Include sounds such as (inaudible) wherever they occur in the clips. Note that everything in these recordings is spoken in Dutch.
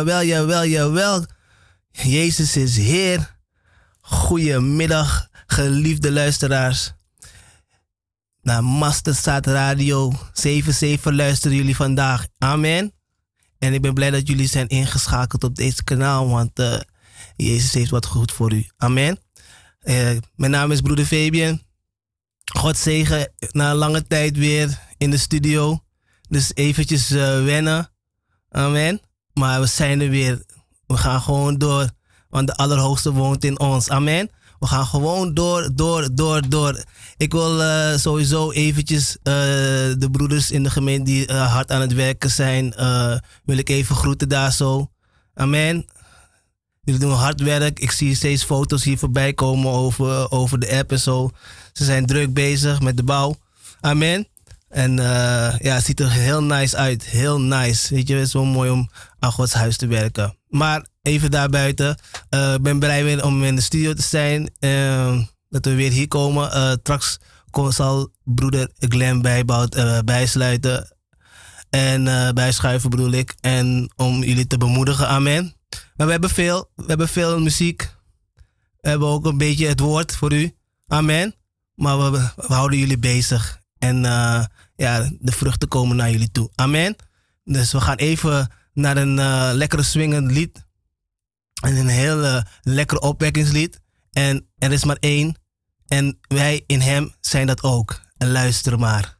Jawel, jawel, jawel. Jezus is Heer. Goedemiddag, geliefde luisteraars. Naar Masterstad Radio 77 luisteren jullie vandaag. Amen. En ik ben blij dat jullie zijn ingeschakeld op deze kanaal, want uh, Jezus heeft wat goed voor u. Amen. Uh, mijn naam is broeder Fabian. God zegen na lange tijd weer in de studio. Dus eventjes uh, wennen. Amen. Maar we zijn er weer. We gaan gewoon door. Want de Allerhoogste woont in ons. Amen. We gaan gewoon door, door, door, door. Ik wil uh, sowieso eventjes uh, de broeders in de gemeente die uh, hard aan het werken zijn, wil ik even groeten daar zo. Amen. Jullie doen hard werk. Ik zie steeds foto's hier voorbij komen over, over de app en zo. Ze zijn druk bezig met de bouw. Amen. En uh, ja, het ziet er heel nice uit. Heel nice. Weet je, het is wel mooi om aan Gods huis te werken. Maar even daarbuiten. Uh, ik ben blij weer om in de studio te zijn. Uh, dat we weer hier komen. Straks zal broeder Glenn bijbouwt, bijsluiten. En bijschuiven bedoel ik. En om jullie te bemoedigen. Amen. Maar we hebben veel. We hebben veel muziek. We hebben ook een beetje het woord voor u. Amen. Maar we, we houden jullie bezig. En uh, ja, de vruchten komen naar jullie toe. Amen. Dus we gaan even naar een uh, lekkere swingend lied. En een heel uh, lekker opwekkingslied. En er is maar één. En wij in hem zijn dat ook. En luister maar.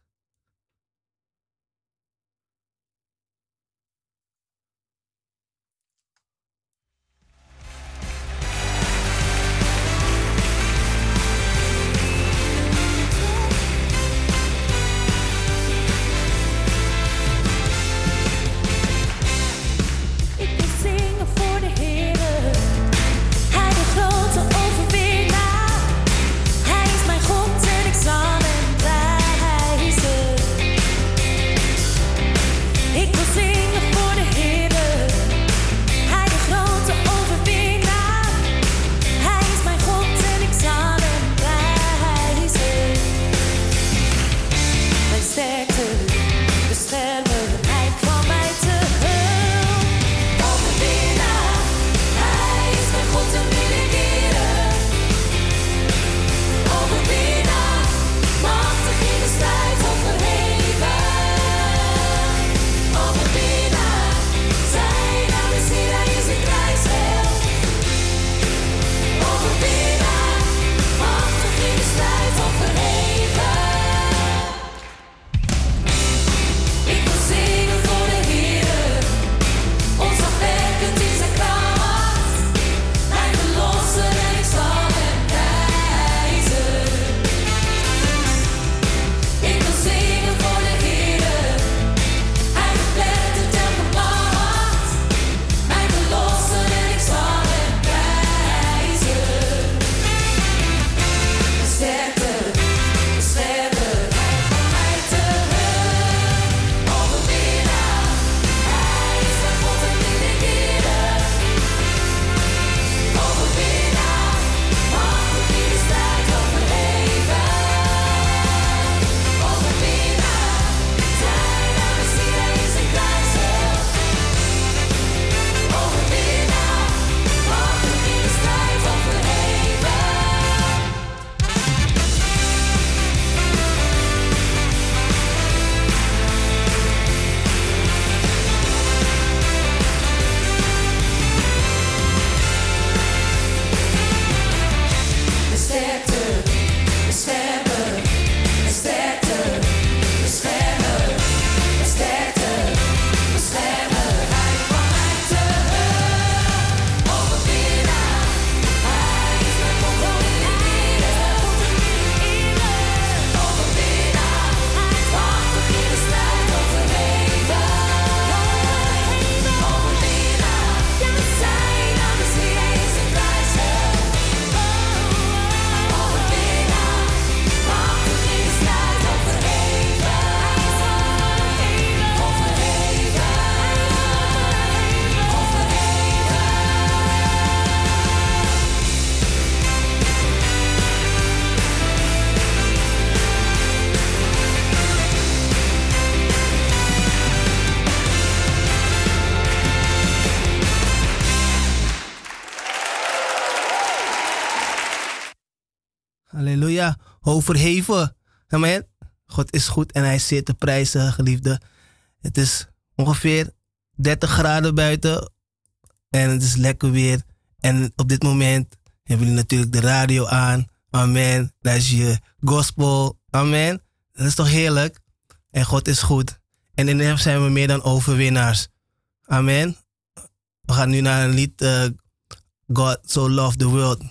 Overheven. Amen. God is goed en hij zeer te prijzen, geliefde. Het is ongeveer 30 graden buiten en het is lekker weer. En op dit moment hebben jullie natuurlijk de radio aan. Amen. is je gospel. Amen. Dat is toch heerlijk? En God is goed. En in hem zijn we meer dan overwinnaars. Amen. We gaan nu naar een lied. Uh, God so loved the world.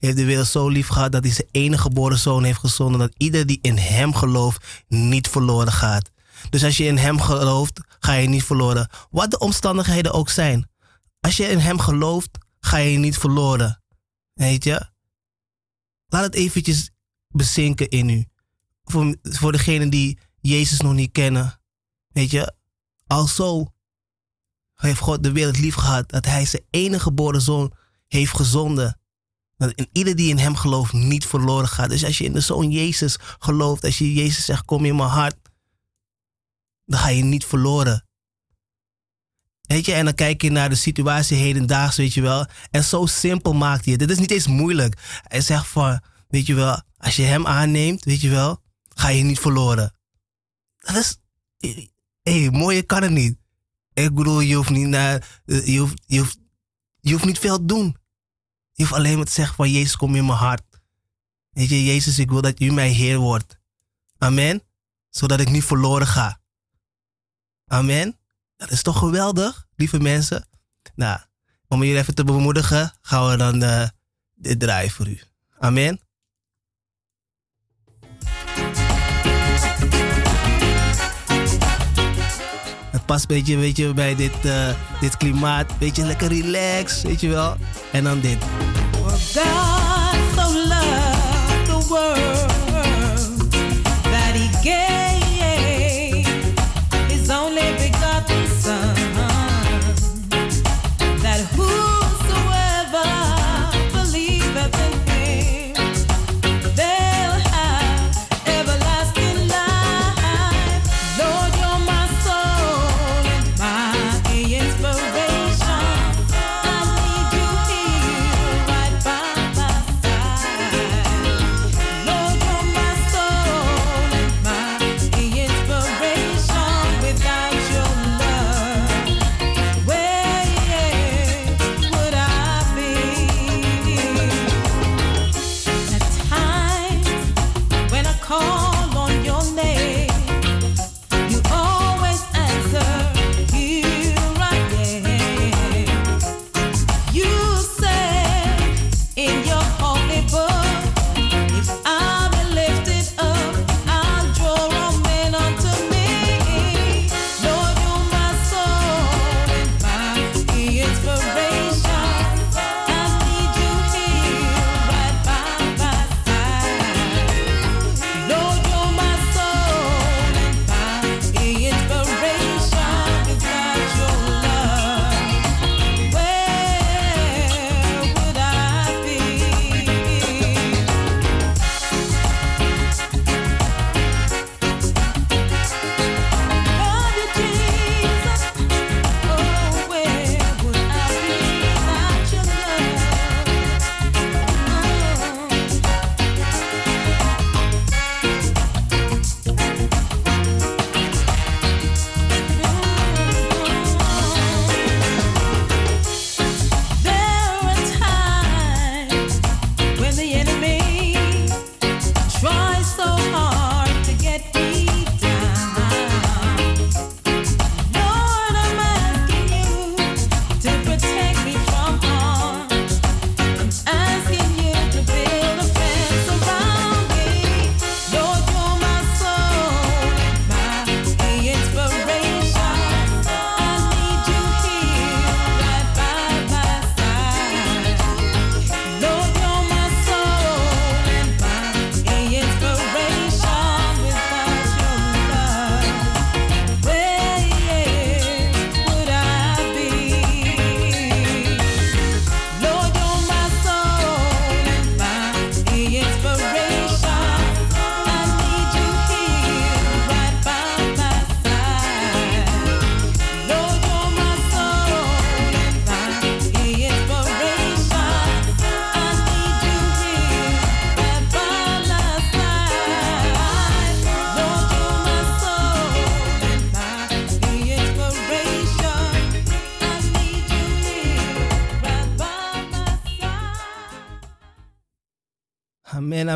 Heeft de wereld zo lief gehad dat hij zijn enige geboren zoon heeft gezonden. Dat ieder die in hem gelooft niet verloren gaat. Dus als je in hem gelooft, ga je niet verloren. Wat de omstandigheden ook zijn. Als je in hem gelooft, ga je niet verloren. Weet je? Laat het eventjes bezinken in u. Voor, voor degenen die Jezus nog niet kennen. Weet je? Alzo heeft God de wereld lief gehad dat hij zijn enige geboren zoon heeft gezonden. Dat in ieder die in hem gelooft niet verloren gaat. Dus als je in de zoon Jezus gelooft, als je Jezus zegt kom in mijn hart, dan ga je niet verloren. Weet je, en dan kijk je naar de situatie hedendaags, weet je wel. En zo simpel maakt hij het. Dit is niet eens moeilijk. Hij zegt van, weet je wel, als je hem aanneemt, weet je wel, ga je niet verloren. Dat is, hé, hey, mooier kan het niet. Ik bedoel, je hoeft niet naar, je hoeft, je hoeft, je hoeft niet veel te doen. Je hoeft alleen maar te zeggen van, Jezus, kom in mijn hart. Weet je, Jezus, ik wil dat u mijn Heer wordt. Amen. Zodat ik niet verloren ga. Amen. Dat is toch geweldig, lieve mensen? Nou, om jullie even te bemoedigen, gaan we dan uh, dit draaien voor u. Amen. Past een beetje, weet je, bij dit, uh, dit klimaat. Beetje lekker relax, weet je wel. En dan dit.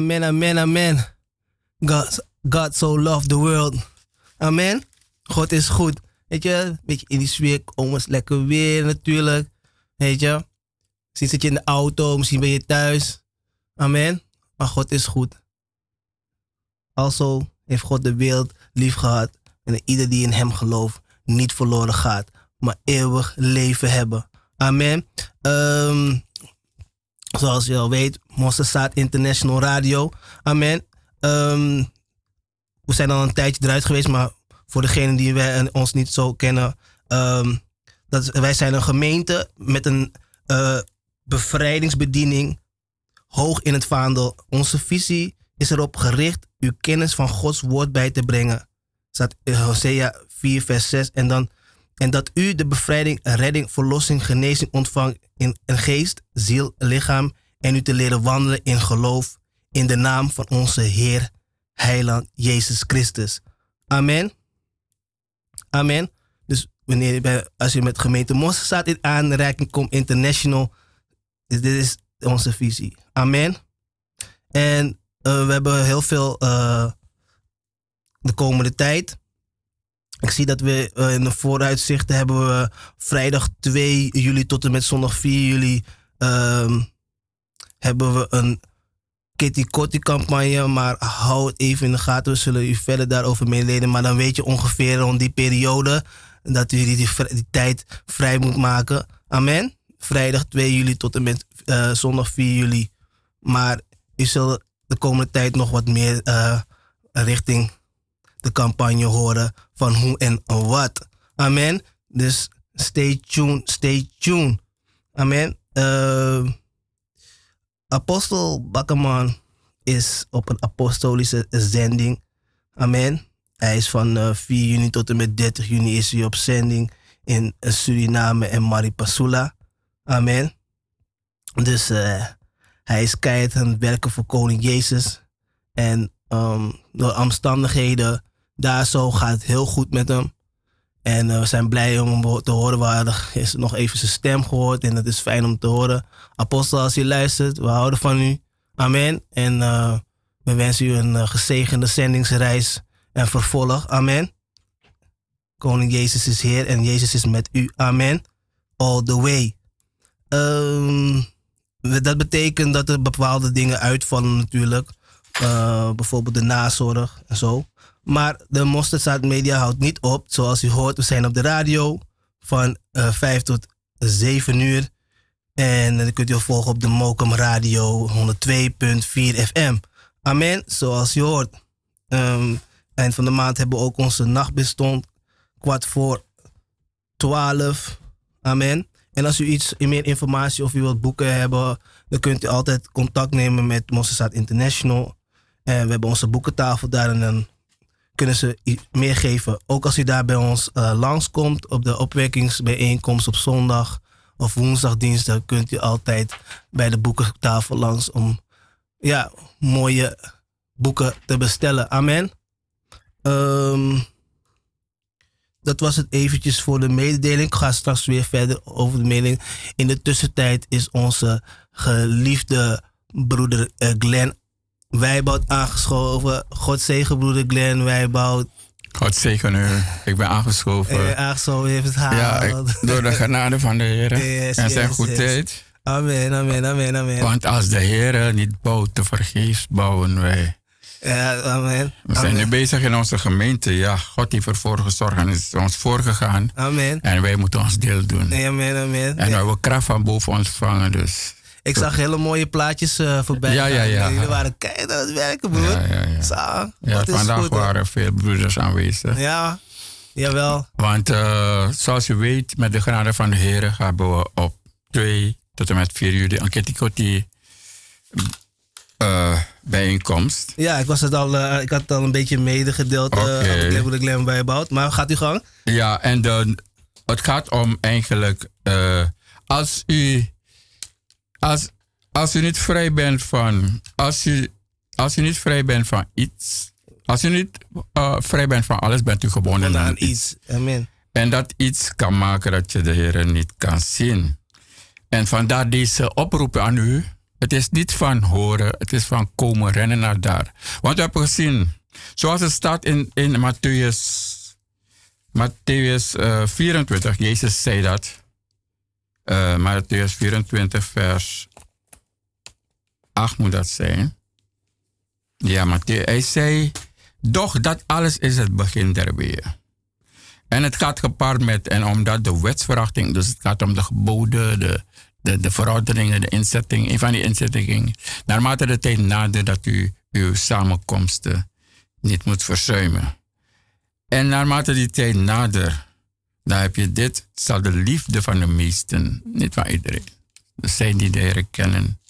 Amen, amen, amen. God, God so loved the world. Amen. God is goed. Weet je, een beetje in die sfeer komen, lekker weer natuurlijk. Weet je. Misschien zit je in de auto, misschien ben je thuis. Amen. Maar God is goed. Also heeft God de wereld lief gehad. En ieder die in hem gelooft niet verloren gaat, maar eeuwig leven hebben. Amen. Um, zoals je al weet, Mosselstaat International Radio. Amen. Um, we zijn al een tijdje eruit geweest, maar voor degenen die wij, ons niet zo kennen, um, dat, wij zijn een gemeente met een uh, bevrijdingsbediening hoog in het vaandel. Onze visie is erop gericht uw kennis van Gods woord bij te brengen. Staat in Hosea 4, vers 6. En, dan, en dat u de bevrijding, redding, verlossing, genezing ontvangt in een geest, ziel, lichaam. En u te leren wandelen in geloof in de naam van onze Heer, Heiland Jezus Christus. Amen. Amen. Dus wanneer als je met gemeente Mos staat in aanreiking komt, international, dit is onze visie. Amen. En uh, we hebben heel veel uh, de komende tijd. Ik zie dat we uh, in de vooruitzichten hebben we vrijdag 2 juli tot en met zondag 4 juli um, hebben we een Kitty Kotti campagne. Maar hou het even in de gaten. We zullen u verder daarover meeleden. Maar dan weet je ongeveer rond die periode dat u die, die, tijd vrij moet maken. Amen. Vrijdag 2 juli tot en met uh, zondag 4 juli. Maar u zult de komende tijd nog wat meer uh, richting de campagne horen van hoe en wat. Amen. Dus stay tuned, stay tuned. Amen. Uh, Apostel Bakkerman is op een apostolische zending. Amen. Hij is van uh, 4 juni tot en met 30 juni is hij op zending in Suriname en Maripasula. Amen. Dus uh, hij is keihard aan het werken voor koning Jezus. En um, door omstandigheden daar zo gaat het heel goed met hem. En uh, we zijn blij om te horen. We hadden nog even zijn stem gehoord. En dat is fijn om te horen. Apostel, als je luistert, we houden van u. Amen. En uh, we wensen u een uh, gezegende zendingsreis en vervolg. Amen. Koning Jezus is Heer en Jezus is met u. Amen. All the way. Um, dat betekent dat er bepaalde dingen uitvallen natuurlijk. Bijvoorbeeld de nazorg en zo. Maar de Mosterdzaad Media houdt niet op. Zoals u hoort, we zijn op de radio van uh, 5 tot 7 uur. En dan kunt u volgen op de Mokum Radio 102.4 FM. Amen. Zoals u hoort. Um, eind van de maand hebben we ook onze nachtbestond. Kwart voor 12. Amen. En als u iets meer informatie of u wilt boeken hebben, dan kunt u altijd contact nemen met Mosselstaat International. En we hebben onze boekentafel daar en dan kunnen ze meer geven. Ook als u daar bij ons uh, langskomt op de opwekkingsbijeenkomst op zondag of woensdag, kunt u altijd bij de boekentafel langs om ja, mooie boeken te bestellen. Amen. Um, dat was het eventjes voor de mededeling. Ik ga straks weer verder over de mededeling. In de tussentijd is onze geliefde broeder uh, Glenn Wijboud aangeschoven. God zegen broeder Glenn Wijboud. God zegen u. Ik ben aangeschoven. Uh, aangeschoven heeft het. Ja, ik, door de genade van de Heer. Yes, en zijn yes, goedheid. Yes. Amen, amen, amen, amen. Want als de Heer niet bouwt, te vergeefs bouwen wij. Ja, amen. We zijn amen. nu bezig in onze gemeente. Ja, God heeft ervoor gezorgd en is ons voorgegaan. Amen. En wij moeten ons deel doen. Amen, amen. En we hebben kracht van boven ontvangen, dus... Ik zag hele mooie plaatjes uh, voorbij. Ja, ja, ja. Jullie waren keihard aan het werken, broer. Ja, ja, ja. Zo, ja vandaag goed, waren veel broeders aanwezig. Ja, jawel. Want uh, zoals je weet, met de genade van de Heer hebben we op 2 tot en met 4 juli een Kettikoti uh, bijeenkomst. Ja, ik, was het al, uh, ik had het al een beetje medegedeeld. Okay. Uh, de Glen bijgebouwd. Maar gaat u gang? Ja, en de, het gaat om eigenlijk... als u... Als, als u niet vrij bent van... Als u, als u niet vrij bent van iets... Als u niet vrij bent van alles, bent u gebonden aan iets. Amen. En dat iets kan maken dat je de Heer niet kan zien. En vandaar deze oproep aan u Het is niet van horen, het is van komen rennen naar daar. Want we hebben gezien, zoals het staat in, in Matthäus, Matthäus uh, eh, 24, Jezus zei dat. Uh, Matthäus 24, vers 8 moet dat zijn. Ja, Matthäus, hij zei, doch dat alles is het begin der weer. En het gaat gepaard met, en omdat de wetsverachting, dus het gaat om de geboden, de, de, de verordeningen, de inzetting, een van die inzettingen, naarmate de tijd nadert dat u uw samenkomsten niet moet verzuimen. En naarmate die tijd nadert, dan heb je dit, zal de liefde van de meesten, niet van iedereen, dus zij die de Heer kennen,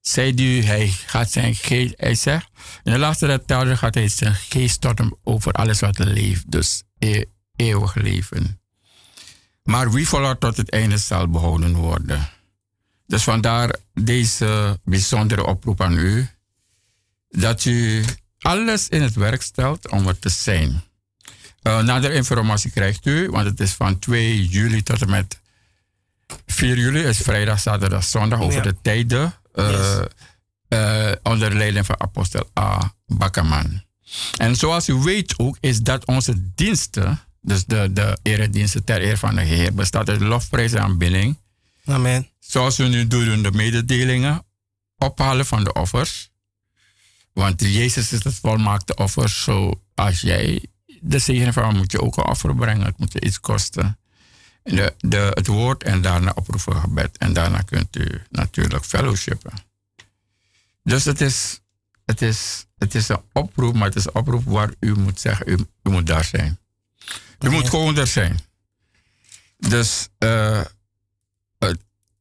zij die hij gaat zijn geest, hij zegt, in de laatste tijd gaat hij zijn geest over alles wat leeft, dus e-, eeuwig leven. Maar wie volhoudt tot het einde zal behouden worden. Dus vandaar deze bijzondere oproep aan u. Dat u alles in het werk stelt om het te zijn. Uh, nader informatie krijgt u, want het is van 2 juli tot en met 4 juli, is vrijdag, zaterdag, zondag, over de tijden. Uh, uh, onder leiding van apostel A. Bakkerman. En zoals u weet ook, is dat onze diensten, dus de, de erediensten ter eer van de Heer, bestaat uit lofprijs en aanbidding. Amen. Zoals we nu doen, de mededelingen, ophalen van de offers. Want Jezus is het volmaakte offer. Zo als jij de zegen van moet je ook een offer brengen. Het moet je iets kosten. De, de, het woord en daarna oproepen gebed. En daarna kunt u natuurlijk fellowshipen. Dus het is, het is, het is een oproep, maar het is een oproep waar u moet zeggen, u, u moet daar zijn. U moet gewoon er zijn. Dus uh,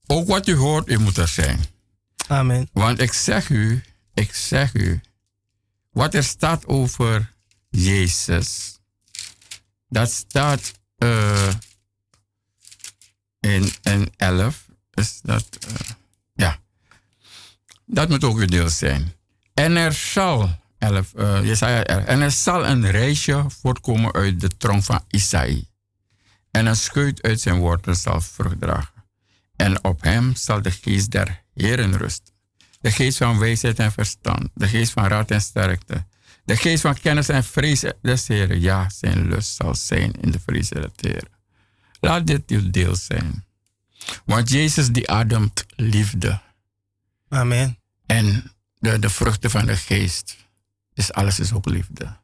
ook wat u hoort, u moet er zijn. Amen. Want ik zeg u, ik zeg u, wat er staat over Jezus, dat staat uh, in, in 11. Is dat, uh, ja. Dat moet ook uw deel zijn. En er zal, 11, uh, Jesaja, en er zal een reisje voortkomen uit de tronk van Isaïe. En een scheut uit zijn wortel zal vrucht. En op hem zal de geest der Heren rusten. De geest van wijsheid en verstand. De geest van raad en sterkte. De geest van kennis en vrees des Heren. Ja, zijn lust zal zijn in de vrees des Heren. Laat dit uw deel zijn. Want Jezus die ademt liefde. Amen. En de, de vruchten van de geest. is alles is ook liefde.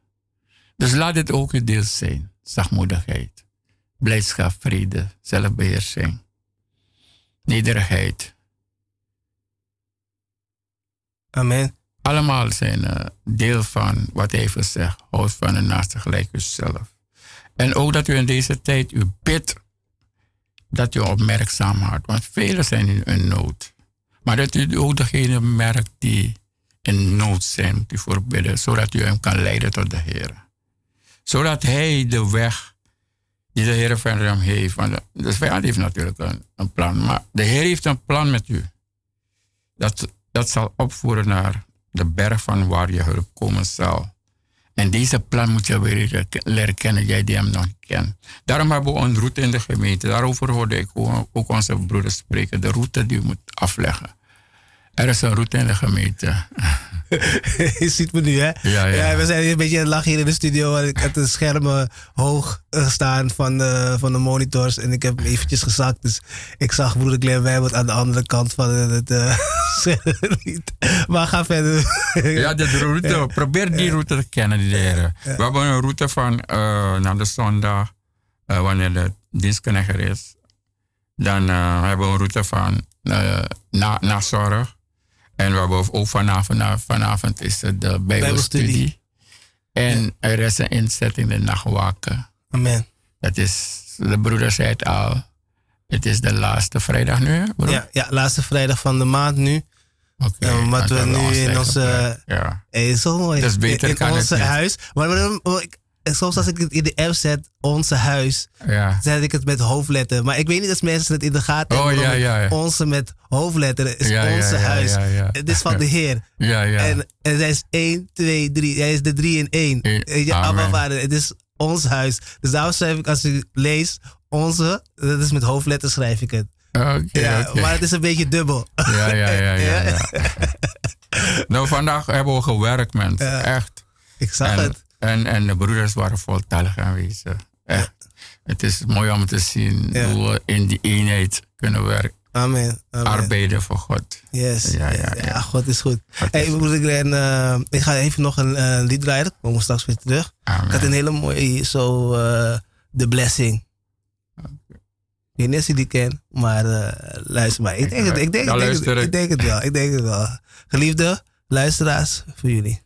Dus laat dit ook uw deel zijn. Zachtmoedigheid. Blijdschap, vrede, zelfbeheersing nederigheid. Amen. Allemaal zijn uh, deel van wat hij heeft gezegd. Houd van de naaste gelijk zelf. En ook dat u in deze tijd u bidt dat u opmerkzaam houdt. Want velen zijn in een nood. Maar dat u ook degene merkt die in nood zijn, u voorbidden. Zodat u hem kan leiden tot de Heer. Zodat hij de weg die de Heer van hem heeft. Want de vijand heeft natuurlijk een, een, plan. Maar de Heer heeft een plan met u. Dat, dat zal opvoeren naar de berg van waar je hulp komen zal. En deze plan moet je weer leren kennen, jij die hem nog kent. Daarom hebben we een route in de gemeente. Daarover hoorde ik ook onze broeders spreken. De route die je moet afleggen. Er is een route in de gemeente. (laughs) je ziet me nu, hè? Ja, ja. we zijn een beetje aan het lachen hier in de studio. Ik heb de schermen hoog staan van de, van de monitors. En ik heb eventjes gezakt. Dus ik zag broeder Glenn Wijbert aan de andere kant van het uh, (laughs) Maar ga verder. ja, de route. Probeer die route te kennen, die heren. We hebben een route van uh, naar de zondag. Uh, wanneer de dienstknecht is. Dan hebben we een route van uh, na, na zorg. En we hebben ook vanavond, vanavond is het de Bijbelstudie. En er is een inzetting, de nachtwaken. Amen. Dat is, de broeder zei het al, het is de laatste vrijdag nu, broer? Ja, ja, laatste vrijdag van de maand nu. Oké. Okay, wat we nu in onze... Ja. Mooi. Dus in, het huis. Maar, maar, maar soms als ik het in de app zet, onze huis, ja. zet ik het met hoofdletter. Maar ik weet niet dat mensen het in de gaten oh, hebben. Oh, ja, ja, Onze met hoofdletter is onze huis. Het is van de Heer. (laughs) Ja, ja. En, en zij is 1, 2, 3. Hij is de 3 in 1. Eh, eh, ja, Abba Vader, het is ons huis. Dus daarom schrijf ik als u leest, onze, dat is met hoofdletter schrijf ik het. Ja. Maar het is een beetje dubbel. Ja, ja, ja. ja, (laughs) nou, vandaag hebben we gewerkt, man. Echt. Ik zag het. En, en de broeders waren voltallig aanwezig. Echt. Het is mooi om te zien hoe we in die eenheid kunnen werken. Amen. Arbeiden voor God. Yes. Ja, ja, ja. God is goed. Hey, is. Ik, eh, ik ga even nog een eh, lied draaien. We komen straks weer terug. Amen. Ik had een hele mooie, zo, eh, de The Blessing. Ik weet niet of je die kent, maar luister maar. Ik denk, ik denk het wel. Ik denk het wel. Geliefde luisteraars, voor jullie.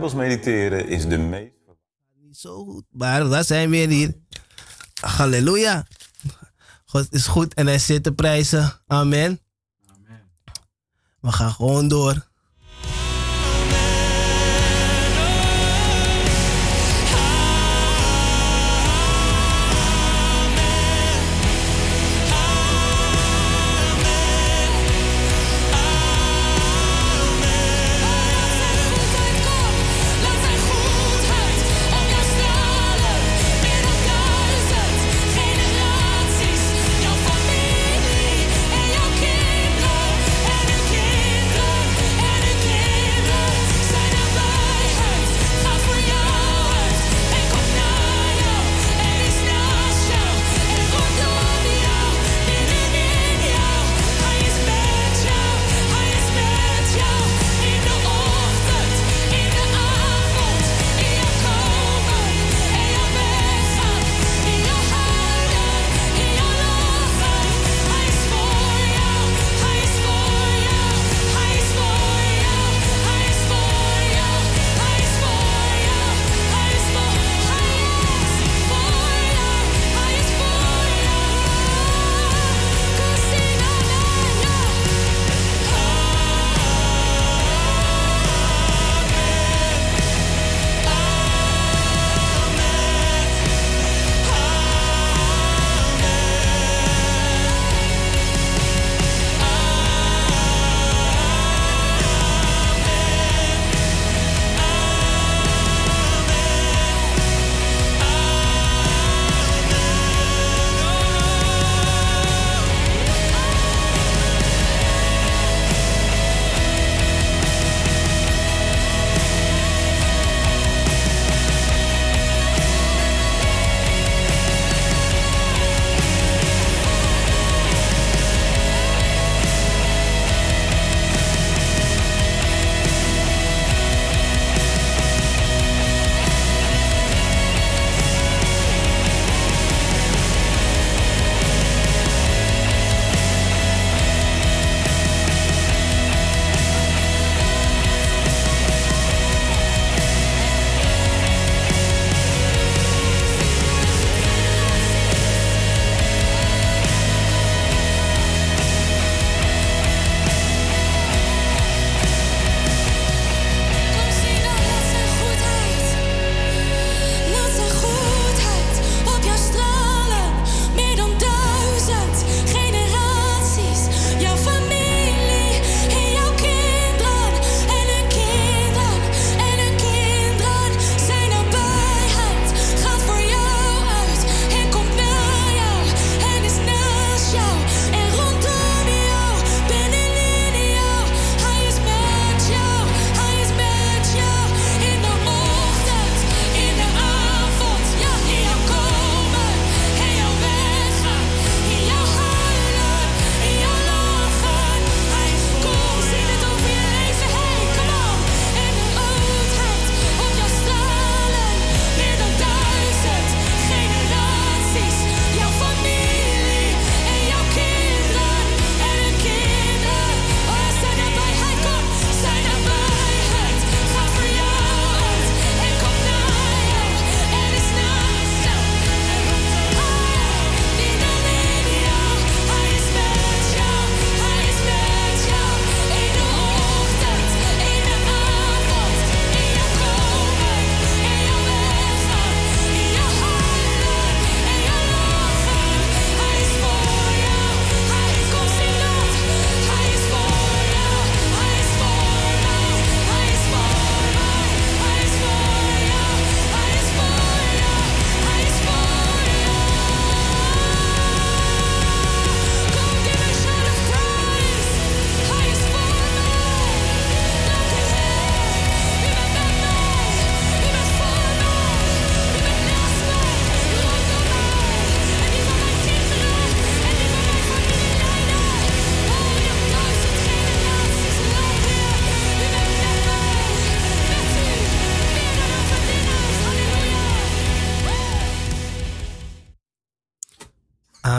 Bijbels mediteren is de meest. Niet zo goed, maar daar zijn we weer hier. Halleluja. God is goed en hij zit te prijzen. Amen. Amen. We gaan gewoon door.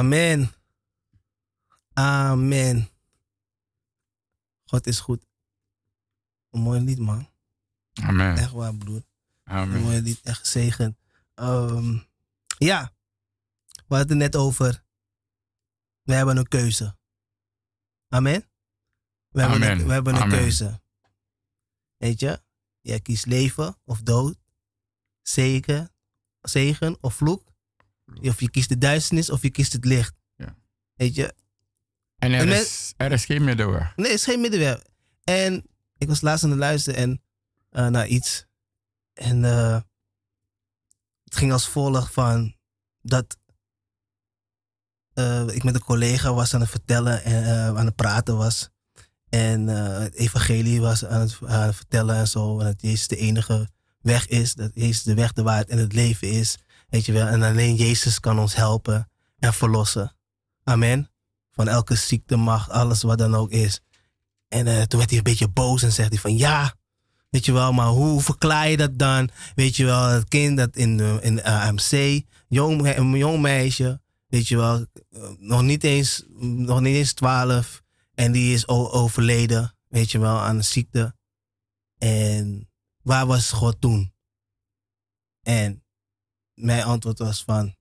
Amen. Amen. God is goed. Een mooi lied, man. Amen. Echt waar, broer. Amen. Mooi lied, echt gezegend. Ehm, ja, we hadden het net over. We hebben een keuze. Amen. We hebben Amen. een, we hebben een Amen. keuze. Weet je? Jij kiest leven of dood. Zegen, zegen of vloek. Of je kiest de duisternis of je kiest het licht. Ja. Weet je? En er En is, er is geen middenweg. Nee, het is geen middenweg. En ik was laatst aan het luisteren en, eh, naar iets. En eh, het ging als volgt van dat eh, ik met een collega was aan het vertellen en eh, aan het praten was. En eh, het evangelie was aan het, aan het vertellen en zo. En dat Jezus de enige weg is. Dat Jezus de weg, de waarheid en het leven is. Weet je wel. En alleen Jezus kan ons helpen en verlossen. Amen. Van elke ziekte, macht, alles wat dan ook is. En eh, toen werd hij een beetje boos en zegt hij van ja, weet je wel, maar hoe verklaar je dat dan? Weet je wel, het kind dat in, de- in de AMC, jong, een jong meisje, weet je wel, eh, nog niet eens, nog niet eens 12 en die is overleden, weet je wel, aan een ziekte. En waar was God toen? En mijn antwoord was van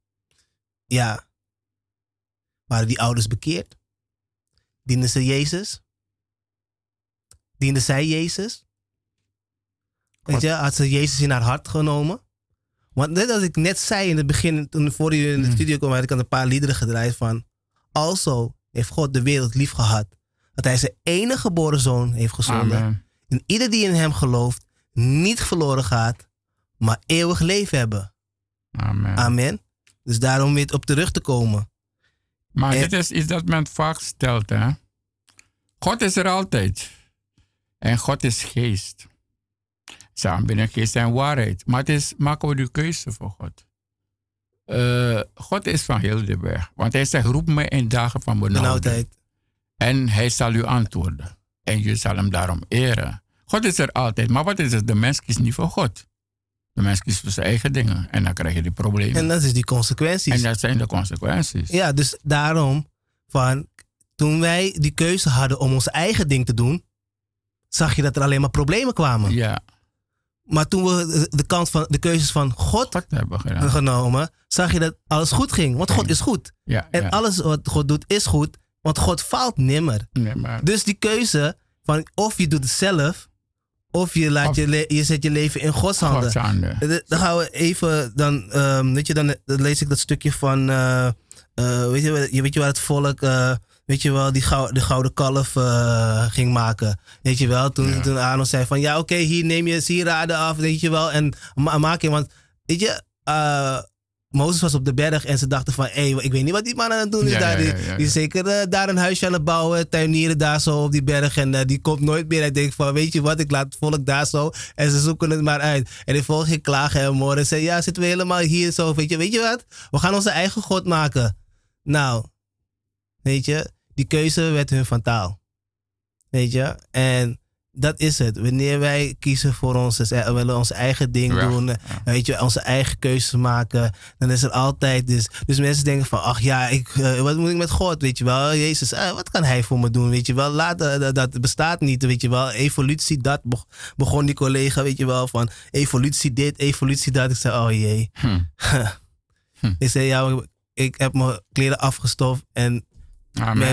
ja, waren die ouders bekeerd? Dienden ze Jezus? Diende zij Jezus? Weet je, had ze Jezus in haar hart genomen? Want net als ik net zei in het begin, toen voor je in de Hmm. studio kwam, had ik al een paar liederen gedraaid van. Also heeft God de wereld lief gehad. Dat hij zijn enige geboren zoon heeft gezonden. Amen. En ieder die in hem gelooft, niet verloren gaat, maar eeuwig leven hebben. Amen. Amen. Dus daarom weer op terug te komen. Maar En- dit is iets dat men vaak stelt, hè. God is er altijd. En God is geest. Samen binnen geest en waarheid. Maar het is, maken we de keuze voor God. Eh, God is van heel de weg. Want hij zegt, roep me in dagen van. Benauwdheid. En hij zal u antwoorden. En je zal hem daarom eren. God is er altijd. Maar wat is het? De mens kiest niet voor God. De mens kiest voor zijn eigen dingen. En dan krijg je die problemen. En En, dat is die consequenties. dat zijn de consequenties. Ja, dus daarom van toen wij die keuze hadden om ons eigen ding te doen, zag je dat er alleen maar problemen kwamen. Ja, Maar toen we de, kant van de keuzes van God God hebben gedaan. genomen, zag je dat alles goed ging. Want God is goed. Ja, En ja. alles wat God doet is goed, want God faalt nimmer. Nee, maar, Dus die keuze van of je doet het zelf, of je, laat Of- je, je zet je leven in Gods handen. Eh, Dan gaan we even, dan, ehm, weet je, dan, dan lees ik dat stukje van, eh, eh, weet, je, je- weet je waar het volk, weet je wel, die gou- de gouden kalf ging maken. Weet je wel, toen, Ja. toen Arno zei van, ja oké, hier neem je sieraden af, weet je wel, en ma- maak je, want, weet je, eh, Mozes was op de berg en ze dachten van, hé, ik weet niet wat die man aan het doen is Ja, daar. ja, ja, die, die is zeker eh, daar een huisje aan het bouwen, tuinieren daar zo op die berg en eh, die komt nooit meer. Hij denkt van, weet je wat, ik laat het volk daar zo en ze zoeken het maar uit. En de volk ging klagen en moorden en zei, ja, zitten we helemaal hier zo, weet je, weet je wat? We gaan onze eigen God maken. Nou, weet je, die keuze werd hun fataal. Weet je, en dat is het. Wanneer wij kiezen voor ons, we willen ons eigen ding Ja, doen, ja. weet je, onze eigen keuzes maken, dan is er altijd dus. Dus mensen denken van, ach ja, ik, eh, wat moet ik met God, weet je wel? Jezus, eh, wat kan hij voor me doen, weet je wel? Laat, eh, dat, bestaat niet, weet je wel? Evolutie, dat beg- begon die collega, weet je wel, van evolutie dit, evolutie dat. Ik zei, oh jee. Hm. (laughs) Ik zei, ja, ik heb mijn kleren afgestoft en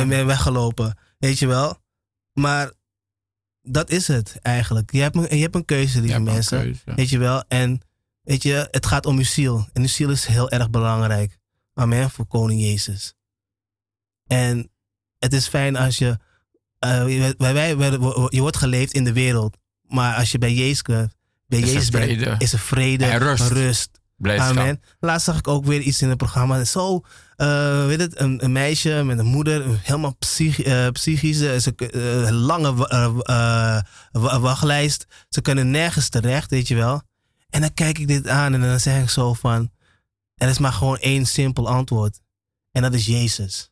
ben weggelopen, weet je wel? Maar dat is het eigenlijk. Je hebt een, je hebt een keuze, Je lieve mensen. keuze. Weet je wel? En weet je, het gaat om uw ziel. En uw ziel is heel erg belangrijk. Amen. Voor koning Jezus. En het is fijn als je... eh, je- wij, wij, wij- je wordt geleefd in de wereld. Maar als je bij Jezus, bent, bij Is er Jezus bent, vrede. is er vrede En rust. rust. Blijdschap. Amen. Laatst zag ik ook weer iets in het programma. Zo, eh, weet het, een, meisje met een moeder, helemaal psych, eh, psychisch, eh, ze, lange wa- wa- wachtlijst. Ze kunnen nergens terecht, weet je wel. En dan kijk ik dit aan en dan zeg ik zo van, er is maar gewoon één simpel antwoord. En dat is Jezus.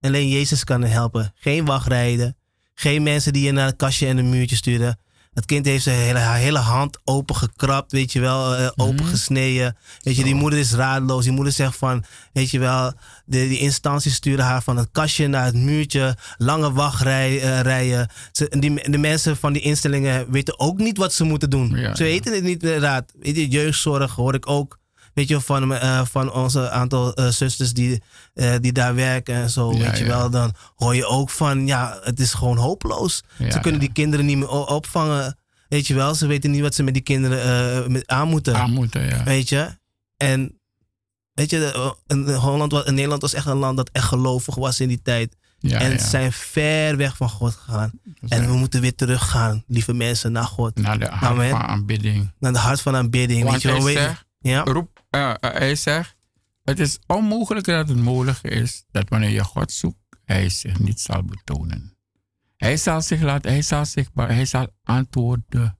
Alleen Jezus kan helpen. Geen wachtrijden. Geen mensen die je naar het kastje en een muurtje sturen. Het kind heeft zijn hele, haar hele hand opengekrapt, weet je wel, eh, opengesneden. Weet je, die moeder is raadloos. Die moeder zegt van, weet je wel, de, die instanties sturen haar van het kastje naar het muurtje. Lange wachtrijen. Ze, die, de mensen van die instellingen weten ook niet wat ze moeten doen. Ja, ze ja. weten het niet inderdaad. Jeugdzorg hoor ik ook. Weet je, van, eh, van onze aantal eh, zusters die, eh, die daar werken en zo. Ja, weet je ja. wel, dan hoor je ook van, ja, het is gewoon hopeloos. Ja, ze kunnen die kinderen niet meer opvangen. Weet je wel, ze weten niet wat ze met die kinderen met aan moeten. Aan moeten, ja. Weet je? En weet je, de- in, Holland, was- in Nederland was echt een land dat echt gelovig was in die tijd. ja, en ja. ze zijn ver weg van God gegaan. En we moeten weer teruggaan, lieve mensen, naar God. Naar de hart Amen. van aanbidding. Naar de hart van aanbidding. Want weet je wel, zegt, ja? roep, eh, eh, hij zegt, het is onmogelijk dat het mogelijk is dat wanneer je God zoekt, hij zich niet zal betonen. Hij zal zich laten, hij zal zichtbaar, hij zal antwoorden.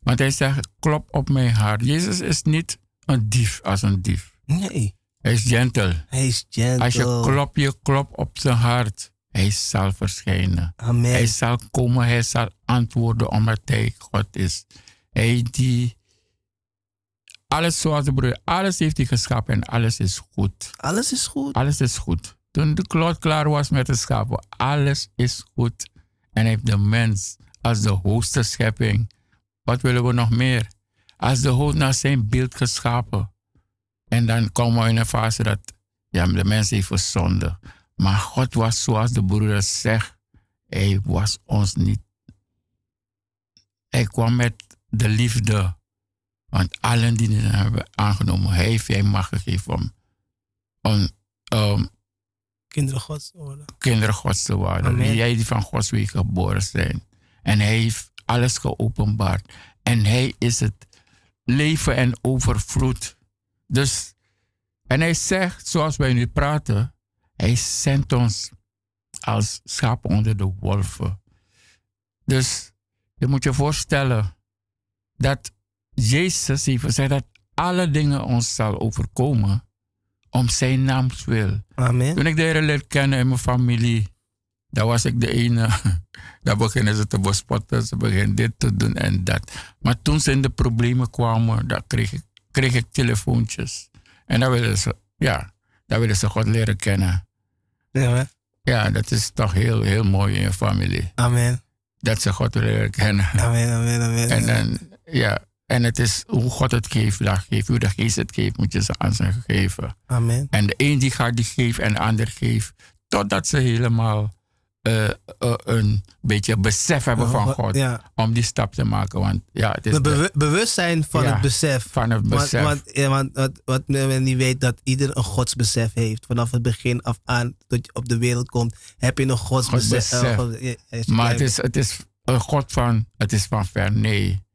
Want hij zegt, klop op mijn hart. Jezus is niet een dief als een dief. Nee, Hij is gentle. hij is gentle. Als je klop je klop op zijn hart, hij zal verschijnen. Amen. Hij zal komen, hij zal antwoorden omdat hij God is. Hij die alles zoals de broer, alles heeft hij geschapen en alles is goed. Alles is goed. Alles is goed. Toen de kloot klaar was met het schapen, alles is goed. En hij heeft de mens als de hoogste schepping. Wat willen we nog meer? Als de hoofd naar zijn beeld geschapen. En dan komen we in een fase dat ja, de mens heeft verzonden. Maar God was zoals de broeder zegt. Hij was ons niet. Hij kwam met de liefde. Want allen die hem hebben aangenomen, hij heeft hij macht gegeven om, om, Kinderen Gods worden. kinderen Gods te worden. Jij die van Gods weg geboren zijn. En hij heeft alles geopenbaard. En hij is het leven en overvloed. Dus, en hij zegt, zoals wij nu praten, hij zendt ons als schapen onder de wolven. Dus je moet je voorstellen dat Jezus heeft gezegd dat alle dingen ons zal overkomen om zijn naams wil. Amen. Toen ik de Heer leerde kennen in mijn familie, dan was ik de ene. (laughs) Dan beginnen ze te bespotten, ze beginnen dit te doen en dat. Maar toen ze in de problemen kwamen, dan kreeg ik, kreeg ik telefoontjes. En dan willen ze, ja, dan willen ze God leren kennen. Ja. Ja, dat is toch heel, heel mooi in je familie. Amen. Dat ze God leren kennen. Amen, amen, amen. En, dan, ja, en het is hoe God het geeft, dat geeft. Hoe de geest het geeft, moet je ze aan ze geven. Amen. En de een die gaat die geeft en de ander geeft. Totdat ze helemaal eh, eh, een beetje besef hebben van God. Ja. Om die stap te maken. Want ja, het is de- bewu- bewustzijn van Ja. het besef. van het besef. want, ja, want wat, wat men niet weet, dat ieder een godsbesef heeft. Vanaf het begin af aan, tot je op de wereld komt, heb je een godsbesef. Godsbesef. eh, God- maar het is, het is een God van, het is van ver. Nee.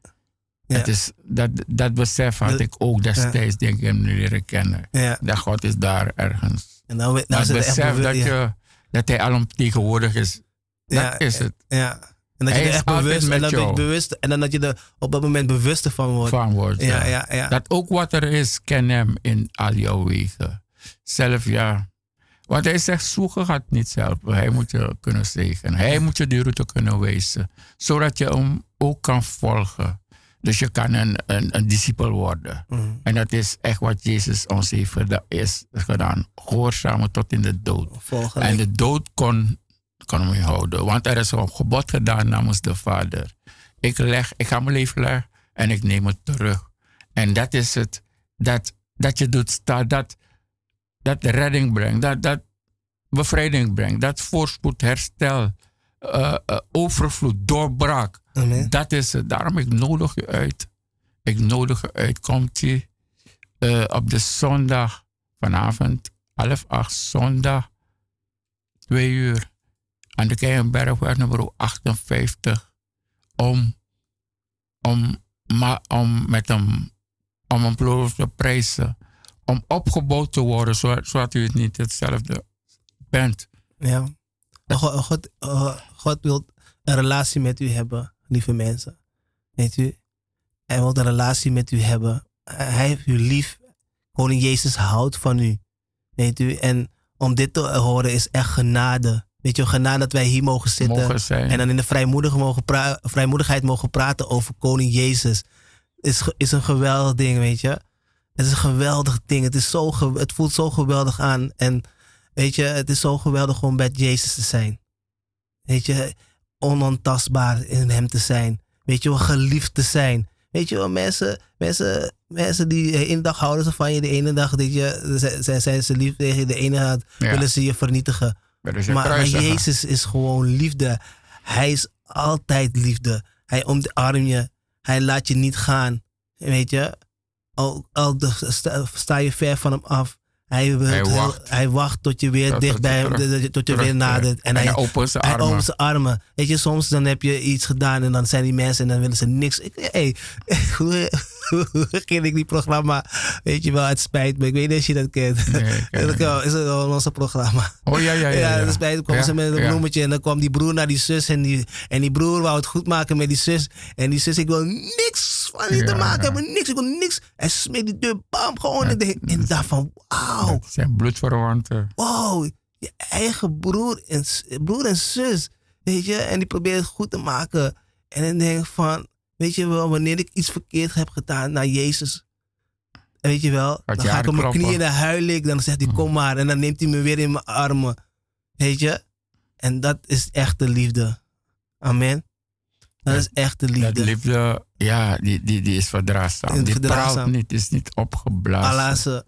Ja. Het is, dat, dat besef had Dat- ik ook destijds, denk ik, hem leren kennen. Dat God is daar ergens. En dan, het besef dat, je, dat hij alomtegenwoordig is, Ja, dat is het. Ja. En dat je er echt bewust, en je jou. bewust en dan dat je er op dat moment bewuster van wordt. van wordt. ja, ja, ja. Dat ook wat er is, ken hem in al jouw wegen. Zelf ja. Want hij zegt, zoeken gaat niet zelf. Hij moet je kunnen zegenen. Hij moet je die route kunnen wijzen. Zodat je hem ook kan volgen. Dus je kan een, een, een discipel worden. Mm. En dat is echt wat Jezus ons heeft is gedaan. Gehoorzamen tot in de dood. Volgen. En de dood kon, kon hem houden. Want er is een gebod gedaan namens de Vader. Ik, leg, ik ga mijn leven leggen en ik neem het terug. En dat is het. Dat, dat je doet staan. Dat, dat redding brengt. Dat, dat bevrijding brengt. Dat voorspoed, herstel, eh, eh, overvloed, doorbraak. Amen. Dat is het. Daarom ik nodig je uit. Ik nodig je uit. Komt je eh, op de zondag vanavond, half acht zondag, twee uur, aan de Keienbergweg nummer 58, om, om, om met een, om een ploeg te prijzen, om opgebouwd te worden, zodat, u het niet hetzelfde bent. Ja. God, God, God wil een relatie met u hebben, lieve mensen. Weet u? Hij wil een relatie met u hebben. Hij heeft u lief. Koning Jezus houdt van u. Weet u? En om dit te horen is echt genade. Weet je genade dat wij hier mogen zitten. Mogen. En dan in de vrijmoedige mogen vrijmoedigheid mogen praten over koning Jezus. Is, is een geweldig ding, weet je. Het is een geweldig ding. Het, is zo ge- het voelt zo geweldig aan. En weet je, het is zo geweldig om bij Jezus te zijn. Weet je, onontastbaar in hem te zijn. Weet je wel, geliefd te zijn. Weet je wel, mensen, mensen, mensen die de ene dag houden ze van je, de ene dag weet je, zijn- zijn, ze lief tegen je, de ene dag Ja. willen ze je vernietigen. Ze Maar, maar. Jezus is gewoon liefde. Hij is altijd liefde. Hij omarmt je. Hij laat je niet gaan. Weet je? Al, al de- sta, sta je ver van hem af. Hij, wil- Hij wacht. hij wacht tot je weer Tot- dicht tot bij je hem, terug- tot je- tot je weer nadert. En, En hij, hij opent zijn hij armen. opent zijn armen. Weet je, soms dan heb je iets gedaan en dan zijn die mensen en dan willen ze niks. Ik, hey, (laughs) hoe, begin ik die programma? Weet je wel, het spijt me. Ik weet niet of je dat kent. Nee, (laughs) ken dat het wel, is het ons programma. Oh ja, ja, ja. Ja, ja. dus bij kwam ze met een ja. bloemetje en dan kwam die broer naar die zus en die, en die broer wou het goed maken met die zus. En die zus, ik wil niks van je te maken hebben, niks, ik wil niks. En smeet die deur, bam, gewoon. En ik- en ik dacht van, wauw, Dat zijn bloedverwanten. wow, je eigen broer en, broer en zus, weet je. En die probeert het goed te maken. En dan denk ik van, weet je wel, wanneer ik iets verkeerd heb gedaan naar Jezus, weet je wel, dan je ga ik op mijn knieën, dan huil ik, dan zegt hij, kom maar. En dan neemt hij me weer in mijn armen, weet je. En dat is echte liefde. Amen. Dat Ja, is echte Dat liefde. Ja, die, die, die is verdraagzaam. Die praat niet, is niet opgeblazen.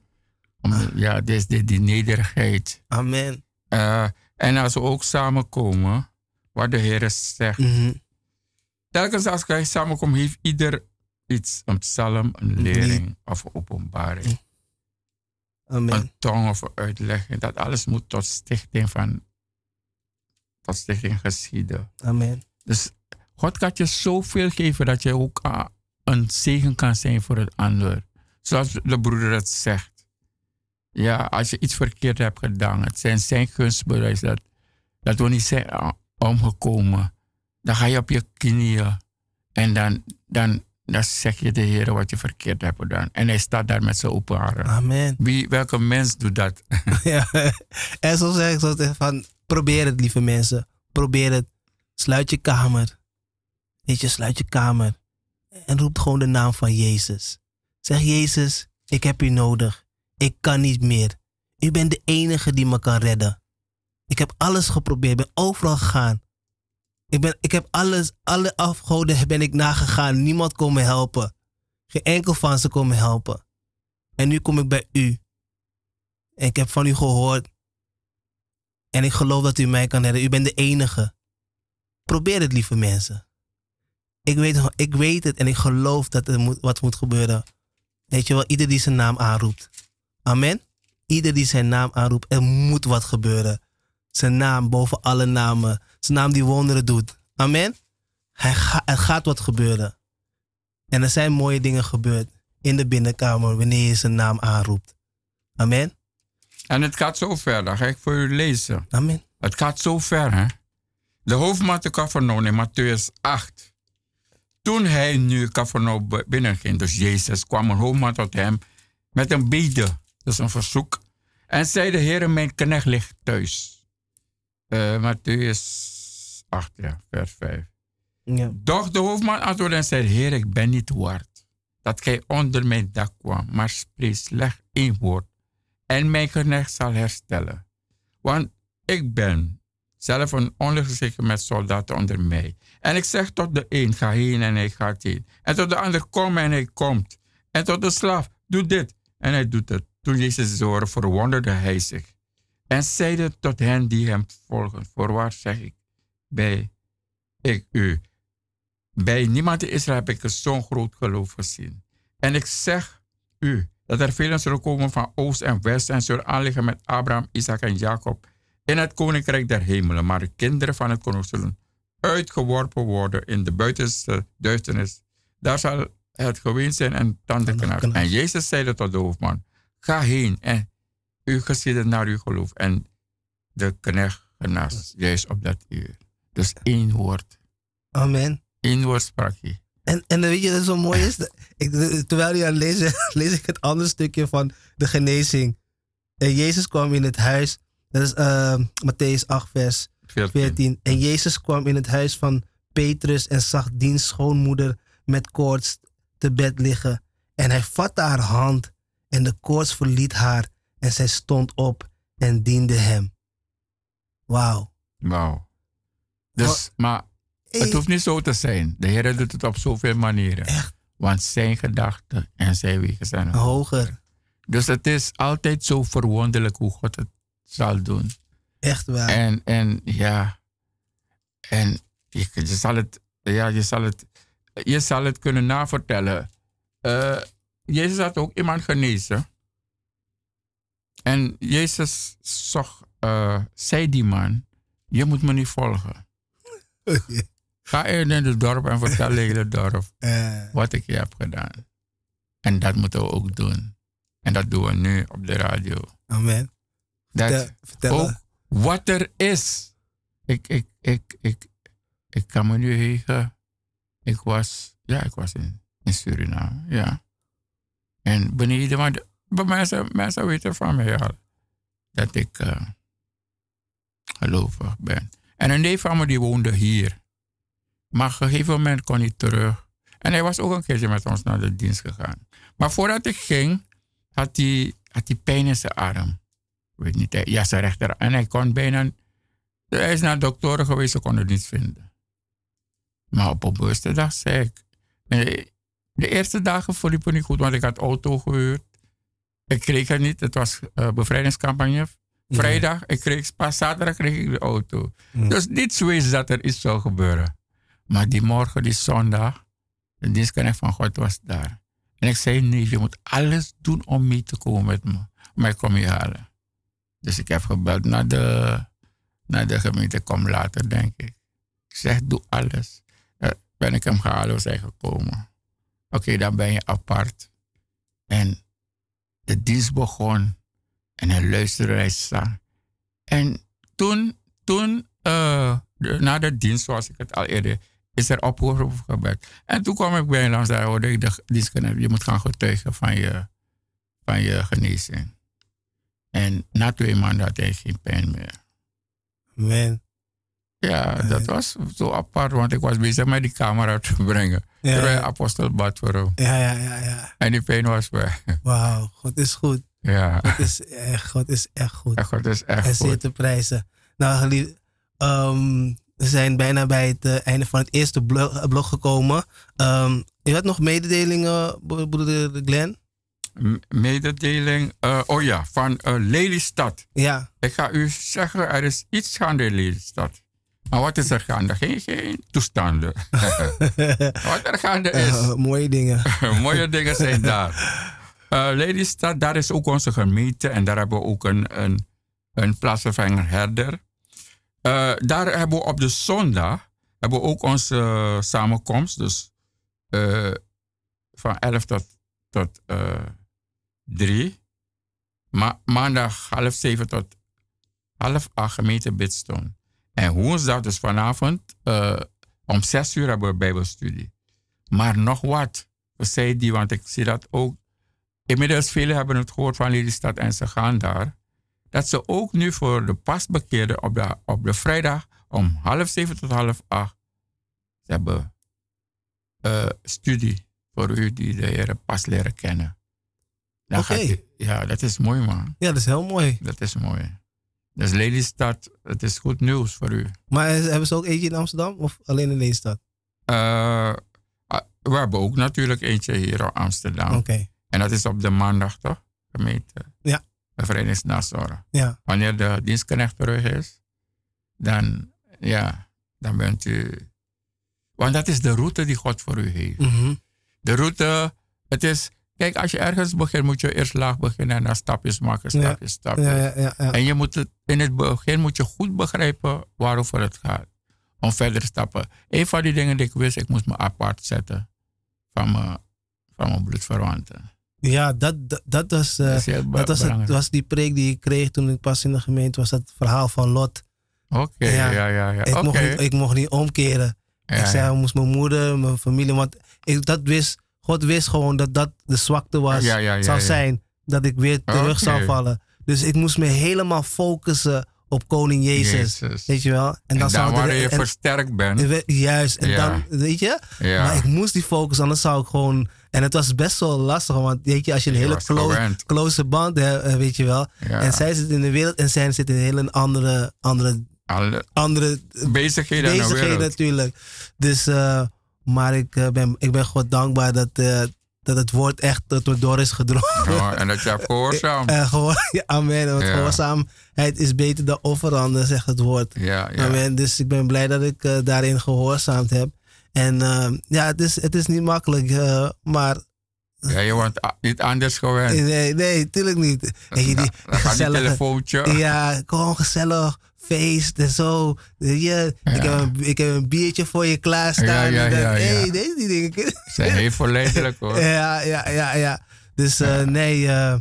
Om- Ja, dit is die, die nederigheid. Amen. Eh, en als we ook samenkomen, wat de Heer zegt. Mhm. Telkens als wij samenkomen, heeft ieder iets. Een psalm, een lering of een openbaring. Amen. Een tong of een uitlegging. Dat alles moet tot stichting van... Tot stichting geschieden. Amen. Dus God kan je zoveel geven dat je ook ah, een zegen kan zijn voor het ander. Zoals de broeder het zegt. Ja, als je iets verkeerd hebt gedaan, het zijn zijn gunstbewijs dat, dat we niet zijn ah, omgekomen. Dan ga je op je knieën en dan, dan, dan zeg je de Heer wat je verkeerd hebt gedaan. En hij staat daar met zijn open armen. Amen. Wie, welke mens doet dat? (laughs) (laughs) Ja. En zo zeg ik van, probeer het lieve mensen. Probeer het. Sluit je kamer. Weet je, sluit je kamer. En roep gewoon de naam van Jezus. Zeg Jezus, ik heb u nodig. Ik kan niet meer. U bent de enige die me kan redden. Ik heb alles geprobeerd, ben overal gegaan. Ik, ben, ik heb alles, alle afgoden ben ik nagegaan. Niemand kon me helpen. Geen enkel van ze kon me helpen. En nu kom ik bij u. En ik heb van u gehoord. En ik geloof dat u mij kan redden. U bent de enige. Probeer het, lieve mensen. Ik weet, ik weet het en ik geloof dat er moet, wat moet gebeuren. Weet je wel, ieder die zijn naam aanroept. Amen. Ieder die zijn naam aanroept, er moet wat gebeuren. Zijn naam boven alle namen. Zijn naam die wonderen doet. Amen. Hij ga, er gaat wat gebeuren. En er zijn mooie dingen gebeurd in de binnenkamer wanneer je zijn naam aanroept. Amen. En het gaat zo ver, dan ga ik voor u lezen. Amen. Het gaat zo ver, hè? De hoofdman te Capernaum in Matthäus 8. Toen hij nu b- binnenging, dus Jezus, kwam een hoofdman tot hem met een bede, dus een verzoek. En zei de Heer, mijn knecht ligt thuis. Eh Matthäus 8, ja, vers 5. Ja. Doch de hoofdman antwoordde en zei, Heer, ik ben niet waard dat gij onder mijn dak kwam, maar spreek slecht één woord en mijn knecht zal herstellen. Want ik ben zelf een ondergeschikte met soldaten onder mij. En ik zeg tot de een, ga heen en hij gaat heen. En tot de ander, kom en hij komt. En tot de slaaf, doe dit. En hij doet het. Toen Jezus hoorde, verwonderde hij zich. En zeide tot hen die hem volgen, voorwaar zeg ik, bij ik u, bij niemand in Israël heb ik zo'n groot geloof gezien. En ik zeg u dat er velen zullen komen van oost en west en zullen aanliggen met Abraham, Isaac en Jacob in het koninkrijk der hemelen. Maar de kinderen van het koninkrijk zullen uitgeworpen worden in de buitenste duisternis. Daar zal het geween zijn en. Tandenknars. En Jezus zeide tot de hoofdman, ga heen en u geschieden naar uw geloof. En de knecht genas, juist op dat uur. Dus één woord. Amen. Eén woord sprak hij. En, en weet je, dat zo mooi is. (laughs) Ik, terwijl je aan lezen, lees ik het andere stukje van de genezing. En Jezus kwam in het huis. Dat is eh, Matthäus 8, vers 14. 14. En Jezus kwam in het huis van Petrus en zag diens schoonmoeder met koorts te bed liggen. En hij vatte haar hand en de koorts verliet haar en zij stond op en diende hem. Wauw. Wauw. Dus, maar het hoeft niet zo te zijn. De Heer doet het op zoveel manieren. Echt? Want zijn gedachten en zijn wegen zijn hoog. hoger. Dus het is altijd zo verwonderlijk hoe God het zal doen. Echt waar. En, en ja, en je, je zal het, ja, je zal het, je zal het kunnen navertellen. Eh, Jezus had ook iemand genezen. En Jezus zag, eh, zei die man, je moet me niet volgen. (laughs) Ga eerder in het dorp en vertel (laughs) het hele dorp Eh, wat ik je heb gedaan. En dat moeten we ook doen. En dat doen we nu op de radio. amen. Dat, ook wat er is. Ik, ik, ik, ik, ik kan me nu herinneren. Ik was, ja, ik was in, in Suriname, ja. En beneden, maar mensen, mensen weten van mij al dat ik eh, gelovig ben. En een neef van me die woonde hier. Maar op een gegeven moment kon hij terug. En hij was ook een keertje met ons naar de dienst gegaan. Maar voordat ik ging, had hij, had hij pijn in zijn arm weet niet, hij- ja, zijn rechter. En hij kon bijna. Hij is naar doktoren geweest, ze konden het niet vinden. Maar op een bewuste dag zei ik. De eerste dagen verliepen niet goed, want ik had auto gehuurd. Ik kreeg het niet, het was eh, bevrijdingscampagne. Vrijdag, ik kreeg, pas zaterdag kreeg ik de auto. Mm. Dus niet zo is dat er iets zou gebeuren. Maar die morgen, die zondag, de dienstknecht van God was daar. En ik zei, nee, je moet alles doen om mee te komen met me. Maar ik kom je halen. Dus ik heb gebeld naar de, naar de gemeente, kom later, denk ik. Ik zeg, doe alles. Eh, ben ik hem gehaald, hij gekomen. Oké, dan ben je apart. En de dienst begon. En hij luisterde, hij zag. En toen, toen eh, na de dienst, zoals ik het al eerder, is er oproep gebed. En toen kwam ik bij langs, daar hoorde ik de dienstknecht, je moet gaan getuigen van je, van je genezing. En na twee maanden had hij geen pijn meer. Amen. Ja, dat was zo apart, want ik was bezig met die camera te (laughs) brengen. Ja, Terwijl ja. apostel bad voor hem. Ja, ja, ja, ja. En die pijn was weg. Wauw, God is goed. Ja, God is echt, God is echt goed. dat is echt zeer goed. te prijzen. Nou, geliefd, ehm, we zijn bijna bij het eh, einde van het eerste blog, blog gekomen. Ehm je had nog mededelingen, bro- broeder Glenn? Mededeling, eh, oh ja, van eh, Lelystad. Ja. Ik ga u zeggen, er is iets gaande in Lelystad. Maar wat is er gaande? Geen, geen toestanden. (laughs) wat er gaande is. Eh, (laughs) mooie dingen. (laughs) Mooie dingen zijn daar. Lelystad, daar is ook onze gemeente. En daar hebben we ook een, een, een plaatsvervanger herder. Daar hebben we op de zondag hebben we ook onze samenkomst. Dus van 11 tot, tot 3. Ma maandag half 7 tot half 8 gemeente Bidstone. En woensdag, dus vanavond, eh, om 6 uur hebben we Bijbelstudie. Maar nog wat, zei die, want ik zie dat ook. Inmiddels velen hebben het gehoord van Lelystad en ze gaan daar. Dat ze ook nu voor de pasbekeerden op de, op de vrijdag om half zeven tot half acht. Ze hebben eh, studie voor u die de Heer pas leren kennen. Oké. ja, dat is mooi man. Ja, dat is heel mooi. Dat is mooi. Dus Lelystad, het is goed nieuws voor u. Maar hebben ze ook eentje in Amsterdam of alleen in Lelystad? Eh, ah, we hebben ook natuurlijk eentje hier in Amsterdam. Oké. En dat is op de maandag toch? Gemeente. Ja. Bevrijdingsnazorg. Ja. Wanneer de dienstknecht terug is, dan, ja, dan bent u. Want dat is de route die God voor u heeft. Mhm. De route, het is, kijk, als je ergens begint, moet je eerst laag beginnen en dan stapjes maken, stapjes, stapjes. Ja, ja, ja, ja. En je moet het, in het begin moet je goed begrijpen waarover het gaat. Om verder te stappen. Een van die dingen die ik wist, ik moest me apart zetten van mijn, van mijn bloedverwanten. Ja, dat, dat, dat was, eh, Dat was, het, belangrijk. was die preek die ik kreeg toen ik pas in de gemeente was. Dat verhaal van Lot. Oké, Ja. ja, ja, ja. Ik, Oké. mocht niet, ik mocht niet omkeren. Ik zei, moest mijn moeder, mijn familie, want ik, dat wist, God wist gewoon dat dat de zwakte was, Ja, ja, ja, zou zijn. Dat ik weer terug Oké. zou vallen. Dus ik moest me helemaal focussen op koning Jezus. Jezus. Weet je wel? En En dan, dan zou de- wanneer je en- versterkt bent. Juist, en dan, weet je? Maar ik moest die focussen, anders zou ik gewoon... En het was best wel lastig, want weet je, als je een Je hele close, band hebt, eh, weet je wel. En zij zit in de wereld en zij zit in een hele andere, andere, Alle andere bezigheden natuurlijk. Dus, eh, maar ik, eh, ben, ik ben God dankbaar dat, eh, dat het woord echt tot me door is gedrongen. Oh, en dat je hebt gehoorzaam. Eh, gewoon, (laughs) ja, amen. Want Ja. gehoorzaamheid is beter dan offeranden, zegt het woord. Ja, ja. Amen. Dus ik ben blij dat ik eh, daarin gehoorzaamd heb. En eh, ja, het is, het is niet makkelijk, eh, maar ja, je wordt niet anders gewend. nee, nee, tuurlijk niet. Je, die die telefoontje. ja, gewoon gezellig feest en zo. Je, ik, Ja. heb een, ik heb een biertje voor je klaarstaan. Ja, ja, ja, ja. hey, deze dingen. Zijn heel verleidelijk hoor. (laughs) Ja, ja, ja, ja. Dus eh, nee, eh,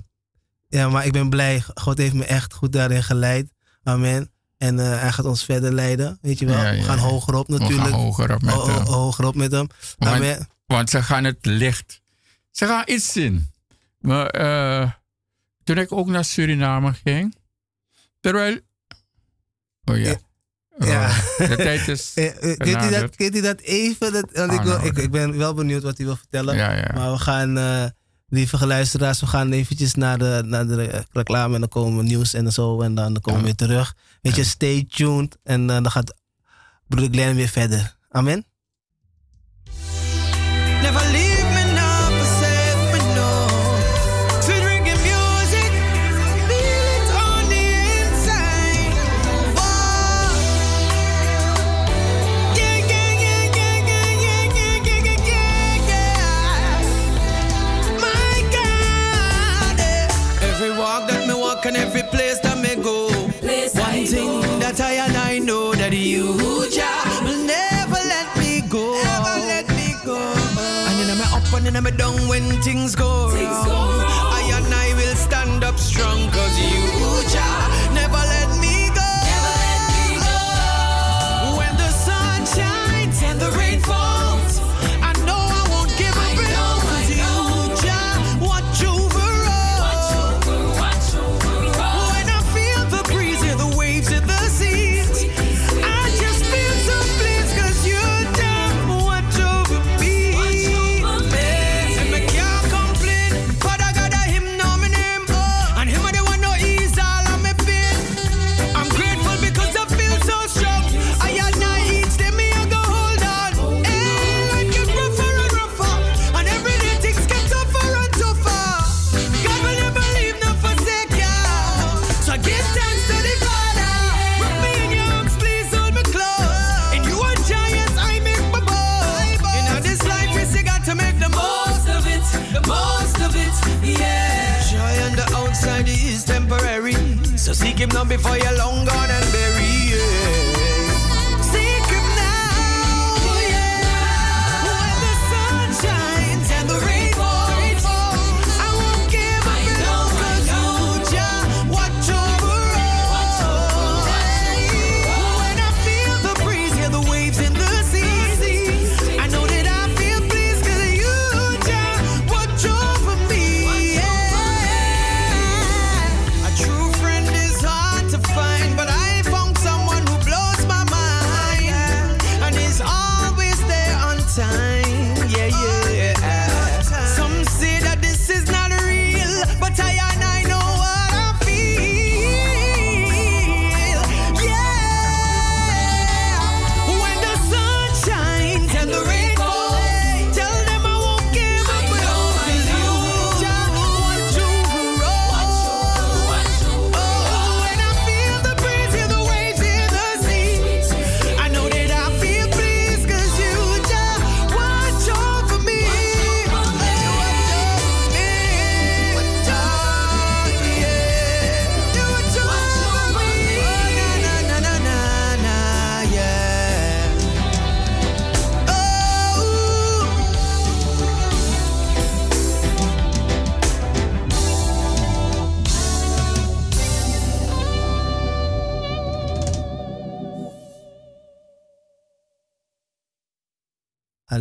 ja, maar ik ben blij. God heeft me echt goed daarin geleid. Amen. En eh, hij gaat ons verder leiden. Weet je wel, Ja, ja, we gaan ja. hoger op We gaan natuurlijk. hoger op met Ho- hem. hoger op met hem. Want-. Want ze gaan het licht. Ze gaan iets zien. Maar toen ik ook naar Suriname ging. Terwijl. Oh ja. Oh, Ja. (laughs) de tijd is. Eh, eh, Kunt u, dat, kunt u dat even? Dat, want ik, wil, ik, Aanhouden. ik ben wel benieuwd wat u wil vertellen. Ja, ja. Maar we gaan, eh, lieve luisteraars, we gaan eventjes naar de, naar de eh, reclame en dan komen we nieuws en zo en dan komen we weer terug. Weet je, stay tuned en eh, dan gaat broeder Glenn weer verder. Amen. Never and then I'm down when things go wrong. I and I will stand up strong cause you, Jah,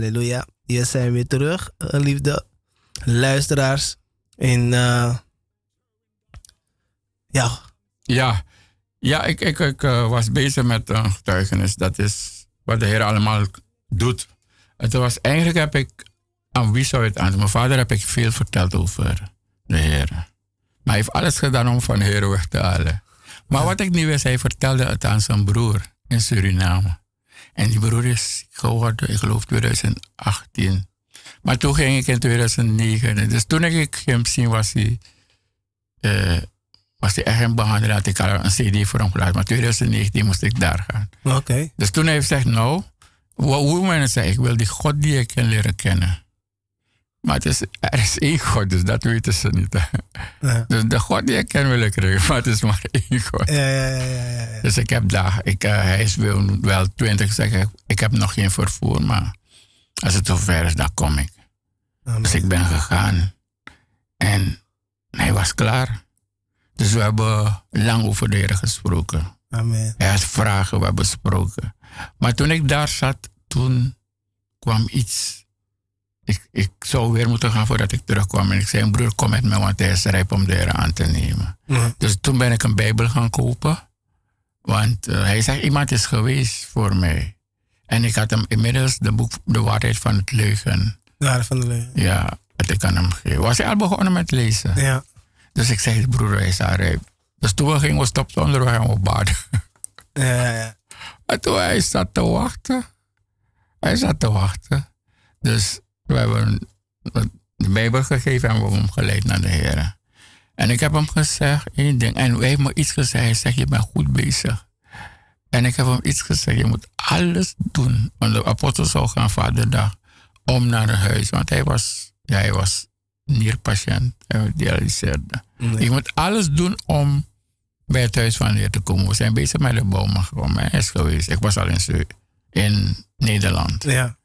Halleluja. Hier zijn we weer terug, eh, liefde luisteraars. In, eh, ja, Ja, Ja, ik, ik, ik eh, was bezig met een getuigenis. Dat is wat de Heer allemaal doet. Het was eigenlijk heb ik, aan wie zou je het aan? Mijn vader heb ik veel verteld over de Heer. Maar hij heeft alles gedaan om van de Heer weg te halen. Maar wat ik niet wist, hij vertelde het aan zijn broer in Suriname. En die broer is geworden, ik geloof 2018. Maar toen ging ik in 2009. Dus toen ik hem zien, was hij, eh, was hij echt in behandeling. Had ik al een CD voor hem geluid. Maar 2019 moest ik daar gaan. Oké. Dus toen heeft hij gezegd, nou, men het zei, ik wil die God die ik ken leren kennen. Maar het is, er is één God, dus dat weten ze niet. Ja. (laughs) Dus de God die ik ken wil ik krijgen, maar het is maar één God. Ja, ja. Dus ik heb daar, ik, eh, hij is wel, wel 20 zeggen, ik heb nog geen vervoer, maar als het zover is, dan kom ik. Amen. Dus ik ben gegaan en hij was klaar. Dus we hebben lang over de Heer gesproken. Amen. Hij had vragen, we hebben besproken. Maar toen ik daar zat, toen kwam iets. Ik, ik zou weer moeten gaan voordat ik terugkwam. En ik zei, broer, kom met me, want hij is rijp om de Heer aan te nemen. Dus toen ben ik een Bijbel gaan kopen. Want eh, hij zegt, iemand is geweest voor mij. En ik had hem inmiddels de boek De Waarheid van het Leugen. Ja, van de leugen. Ja, dat ik aan hem gegeven. Was hij al begonnen met lezen? Ja. Dus ik zei, broer, hij is al rijp. Dus toen we gingen we stopten onderweg en we baden. Ja, ja, ja. En toen hij zat te wachten. Hij zat te wachten. Dus we hebben de Bijbel gegeven en we hebben hem geleid naar de Heer. En ik heb hem gezegd één ding. En hij heeft me iets gezegd. Hij zegt, je bent goed bezig. En ik heb hem iets gezegd. Je moet alles doen. Want de apostel zou gaan vaderdag om naar het huis. Want hij was, ja, hij was nierpatiënt. Hij dialyseerde. Je moet alles doen om bij het huis van de Heer te komen. We zijn bezig met de bomen gekomen. Hij is geweest. Ik was al in, in Nederland. Ja.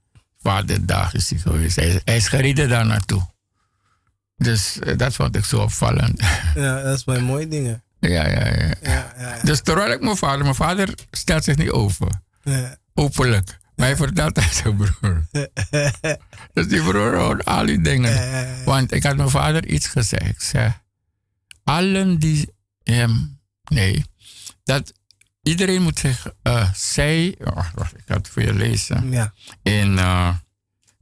Vaderdag is hij geweest. Hij is, hij is gereden daar naartoe. Dus eh, dat vond ik zo opvallend. (laughs) Ja, dat is mijn mooie dingen. ja, ja, ja. Ja, ja, Dus terwijl ik mijn vader... Mijn vader stelt zich niet over. ja. Openlijk. Maar hij vertelt aan zijn broer. (laughs) dus die broer hoort al die dingen. Want ik had mijn vader iets gezegd. Ik zei... Allen die hem... Nee. Dat iedereen moet zich... eh zij... Oh, wacht, ik ga het voor je lezen. Ja. En eh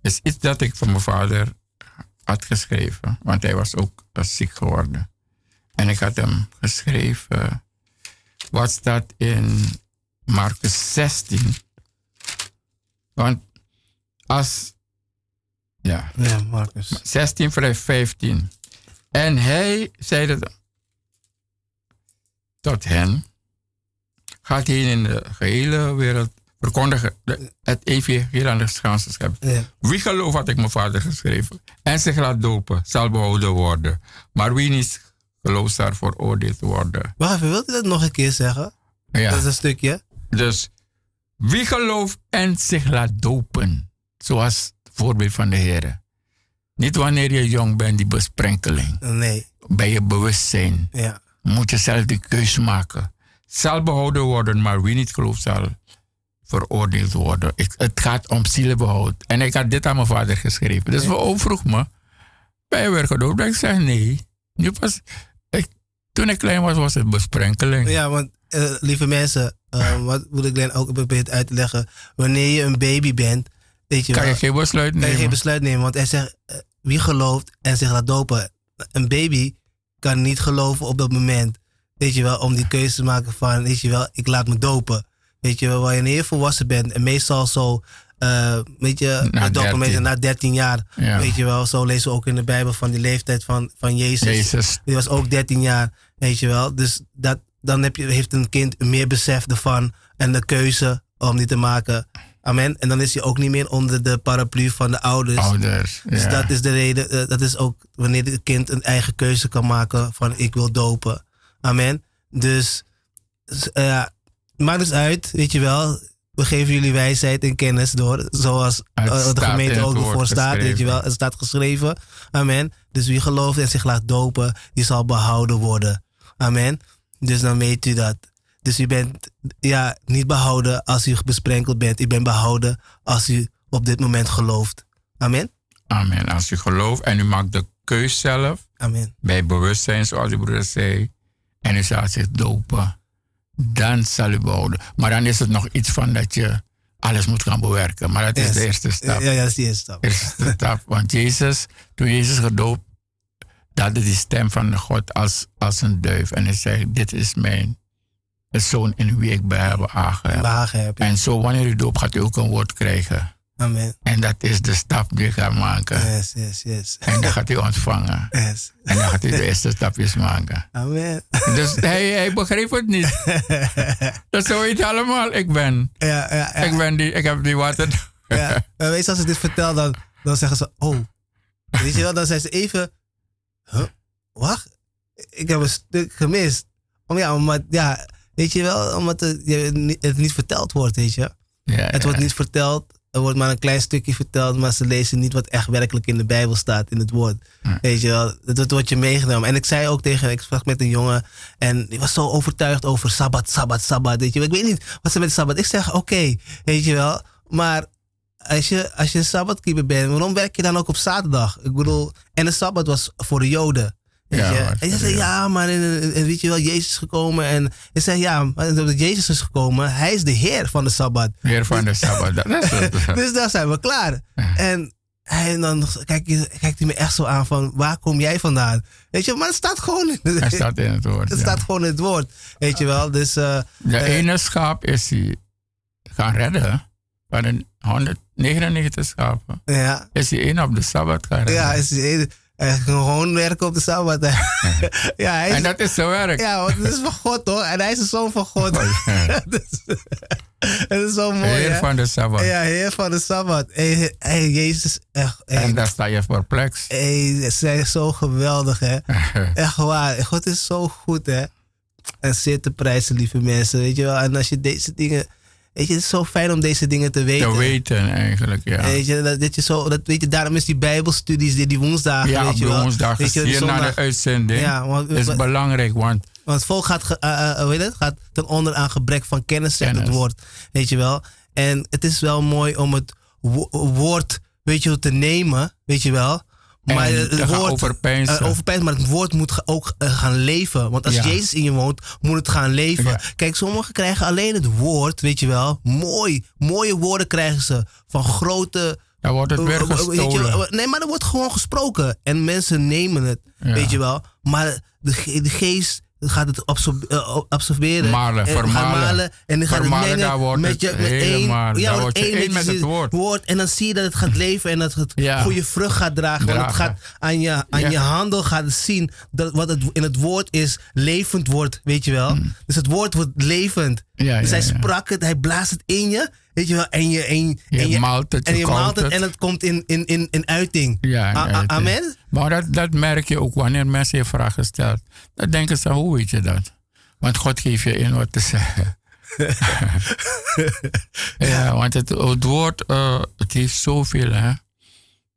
is iets dat ik van mijn vader had geschreven. Want hij was ook eh, ziek geworden. En ik had hem geschreven. Wat staat in Marcus 16? Want als. Ja, Ja, Marcus. 16 vers 15. En hij zeide tot hen: Gaat heen in de gehele wereld verkondigen het evangelie aan de scheppen. Ja. Wie gelooft wat ik mijn vader geschreven en zich laat dopen, zal behouden worden. Maar wie niet gelooft, zal veroordeeld worden. Wacht even, wilt u dat nog een keer zeggen? Ja. Dat is een stukje. Dus wie gelooft en zich laat dopen, zoals het voorbeeld van de Heer. Niet wanneer je jong bent, die besprenkeling. Nee. Bij je bewustzijn Ja. moet je zelf die keus maken. Zal behouden worden, maar wie niet gelooft, zal veroordeeld worden. Ik, het gaat om zielenbehoud. En ik had dit aan mijn vader geschreven. Dus we vroeg me, ben je weer gedoopt? Ik zeg nee. Nu pas, ik, toen ik klein was, was het besprenkeling. Ja, want eh, lieve mensen, eh, (laughs) wat moet ik dan ook proberen uit te leggen? Wanneer je een baby bent, weet je kan wel, je geen besluit kan je nemen. geen besluit nemen. Want hij zegt, eh, wie gelooft en zich laat dopen. Een baby kan niet geloven op dat moment. Weet je wel, om die keuze te maken van, weet je wel, ik laat me dopen. Weet je wel, wanneer je volwassen bent. En meestal zo, eh, weet je, Na dopen 13. na 13 jaar. Ja. Weet je wel, zo lezen we ook in de Bijbel van die leeftijd van, van Jezus. Jezus. Die was ook 13 jaar, weet je wel. Dus dat, dan heb je, heeft een kind meer besef ervan en de keuze om die te maken. Amen. En dan is hij ook niet meer onder de paraplu van de ouders. Ouders. Dus ja. dat is de reden, eh, dat is ook wanneer het kind een eigen keuze kan maken van ik wil dopen. Amen. Dus ja, maakt dus uit, weet je wel. We geven jullie wijsheid en kennis door, zoals eh, de gemeente ook ervoor staat, weet je wel. Het staat geschreven. Amen. Dus wie gelooft en zich laat dopen, die zal behouden worden. Amen. Dus dan weet u dat. Dus u bent ja, niet behouden als u besprenkeld bent. U bent behouden als u op dit moment gelooft. Amen. Amen. Als u gelooft en u maakt de keus zelf, Amen. bij bewustzijn, zoals uw broeder zei, en u zal zich dopen, dan zal u behouden. Maar dan is het nog iets van dat je alles moet gaan bewerken. Maar dat is Yes. de eerste stap. Ja, ja, dat is die eerste stap. Eerste (laughs) stap. Want Jezus, toen Jezus gedoopt, dat is die stem van God als, als een duif. En hij zegt, dit is mijn zoon in wie ik heb. Behagen heb je. En zo wanneer u doopt, gaat u ook een woord krijgen. Amen. En dat is de stap die je gaat maken. Yes, yes, yes. En dan gaat u ontvangen. Yes. En dan gaat u de eerste stapjes maken. Amen. Dus hij, hij begreep het niet. (laughs) Dat zo weet je allemaal. Ik ben. Ja, ja, ja. Ik ben die. Ik heb die water. ja. En Meestal als ik dit vertel, dan, dan zeggen ze, oh. Weet je wel, dan zijn ze even, huh? wacht, ik heb een stuk gemist. Om, ja, omdat, ja, weet je wel, omdat het, je- het niet verteld wordt, weet je. Ja, Het wordt niet verteld. Er wordt maar een klein stukje verteld, maar ze lezen niet wat echt werkelijk in de Bijbel staat, in het woord. Weet je wel, dat wordt je meegenomen. En ik zei ook tegen, ik sprak met een jongen en die was zo overtuigd over Sabbat, Sabbat, Sabbat. Weet je wel. Ik weet niet wat ze met Sabbat. Ik zeg, oké, weet je wel, maar als je, als je een Sabbatkeeper bent, waarom werk je dan ook op zaterdag? Ik bedoel, en de Sabbat was voor de Joden. Ja, je? maar en je zei, ja, maar en, en- en weet je wel, Jezus is gekomen. En ik zei, ja, Jezus is gekomen, hij is de Heer van de Sabbat. Weer van de Sabbat. Dat is het. (laughs) Dus daar zijn we klaar. En hij dan kijkt, hij- kijkt hij me echt zo aan van, waar kom jij vandaan? Weet je, maar het staat gewoon in Hij staat in het woord. het ja. staat gewoon in het woord. Weet je wel, dus eh, De eh, ene schaap is hij gaan redden. Van de 199 schapen. ja, Is hij één op de Sabbat gaan redden. ja, is hij hij kan gewoon werken op de Sabbat. ja, hij is, en dat is zijn werk. ja, want het is van God hoor. En hij is de zoon van God. Dus- (laughs) Het is zo mooi Heer hè? van de Sabbat. Ja, Heer van de Sabbat. Hey, hey, Jezus, echt. Hey, En daar sta je perplex. hey, ze zijn zo geweldig hè. (laughs) Echt waar. God is zo goed, hè. En zeer te prijzen, lieve mensen. Weet je wel. En als je deze dingen... Weet je, het is zo fijn om deze dingen te weten. Te weten eigenlijk, ja. Weet je, dat, dat je zo, dat, weet je, daarom is die bijbelstudies, die, die woensdagen, Ja, weet je wel. woensdag Weet je, hier na zondag- de uitzending. Ja, want, is want- belangrijk, want want het volk gaat, ge- eh, eh, het, gaat ten onder aan gebrek van kennis, zegt het woord. Weet je wel. En het is wel mooi om het wo- woord, weet je te nemen, weet je wel. Maar En het gaan woord, overpeinzen. eh, overpeinzen, maar het woord moet ook eh, gaan leven. Want als Ja. Jezus in je woont, moet het gaan leven. Ja. Kijk, sommigen krijgen alleen het woord, weet je wel. Mooi, mooie woorden krijgen ze. Van grote... dan wordt het weer eh, gestolen. nee, maar er wordt gewoon gesproken. En mensen nemen het, Ja. weet je wel. Maar de, ge- de geest gaat het eh, absorberen. Malen, vermalen. malen. En die gaat het mengen daar wordt met je met één. daar word je één met het woord. En dan zie je dat het gaat leven en dat het Ja. goede vrucht gaat dragen. Want het gaat aan je, aan Ja. je handel gaat het zien dat wat het in het woord is, levend wordt, weet je wel. Dus het woord wordt levend. Ja, dus hij sprak het, hij blaast het in je, weet je wel. En je, en, Je en maalt het, en je maalt het en het komt in, in, in, in uiting. Ja, in A- a- uiting. Amen? Maar dat, dat merk je ook wanneer mensen je vragen stellen. Dan denken ze, hoe weet je dat? Want God geeft je in wat te zeggen. (laughs) ja, want het, het woord, eh, het heeft zoveel, hè.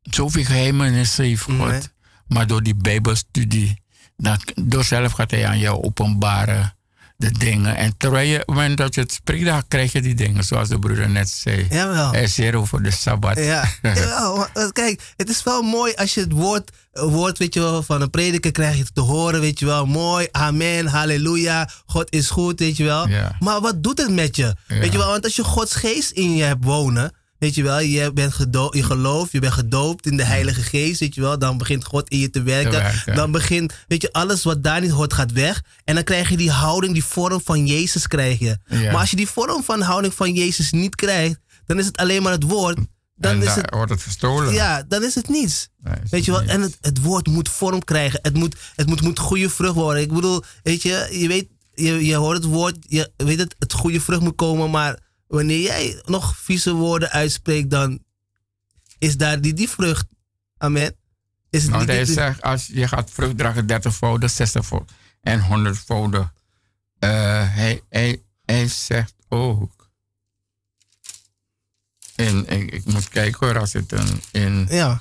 Zoveel geheimenissen heeft God. Maar door die bijbelstudie, dan, door zelf gaat hij aan jou openbaren de dingen. En terwijl je, moment dat je het spreekt, dan krijg je die dingen, zoals de broeder net zei. Jawel. Hij hier over de Sabbat. Ja, (laughs) jawel, eh, kijk, het is wel mooi als je het woord, eh, woord weet je wel, van een prediker krijg je te horen, weet je wel. Mooi, amen, halleluja, God is goed, weet je wel. Ja. Maar wat doet het met je? Ja. Weet je wel, want als je Gods geest in je hebt wonen, weet je wel, je, bent gedo- je gelooft, je bent gedoopt in de Heilige Geest, weet je wel, dan begint God in je te werken. Te werken. Dan begint, weet je, alles wat daar niet hoort gaat weg. En dan krijg je die houding, die vorm van Jezus krijg je. Ja. Maar als je die vorm van houding van Jezus niet krijgt, dan is het alleen maar het woord. Dan en is het, wordt het gestolen. ja, dan is het niets. Nee, is Weet je wel, en het, het woord moet vorm krijgen. Het moet, het moet, moet goede vrucht worden. Ik bedoel, weet je, je weet, je, je hoort het woord, je weet het, het goede vrucht moet komen, maar wanneer jij nog vieze woorden uitspreekt, dan is daar die, die vrucht. Amen. Is het Want niet hij die- zegt, als je gaat vrucht dragen, 30 voudig, 60 voudig en 100 voudig. Eh, hij, hij, hij zegt ook. In, ik, ik moet kijken hoor, als het een. In, Ja,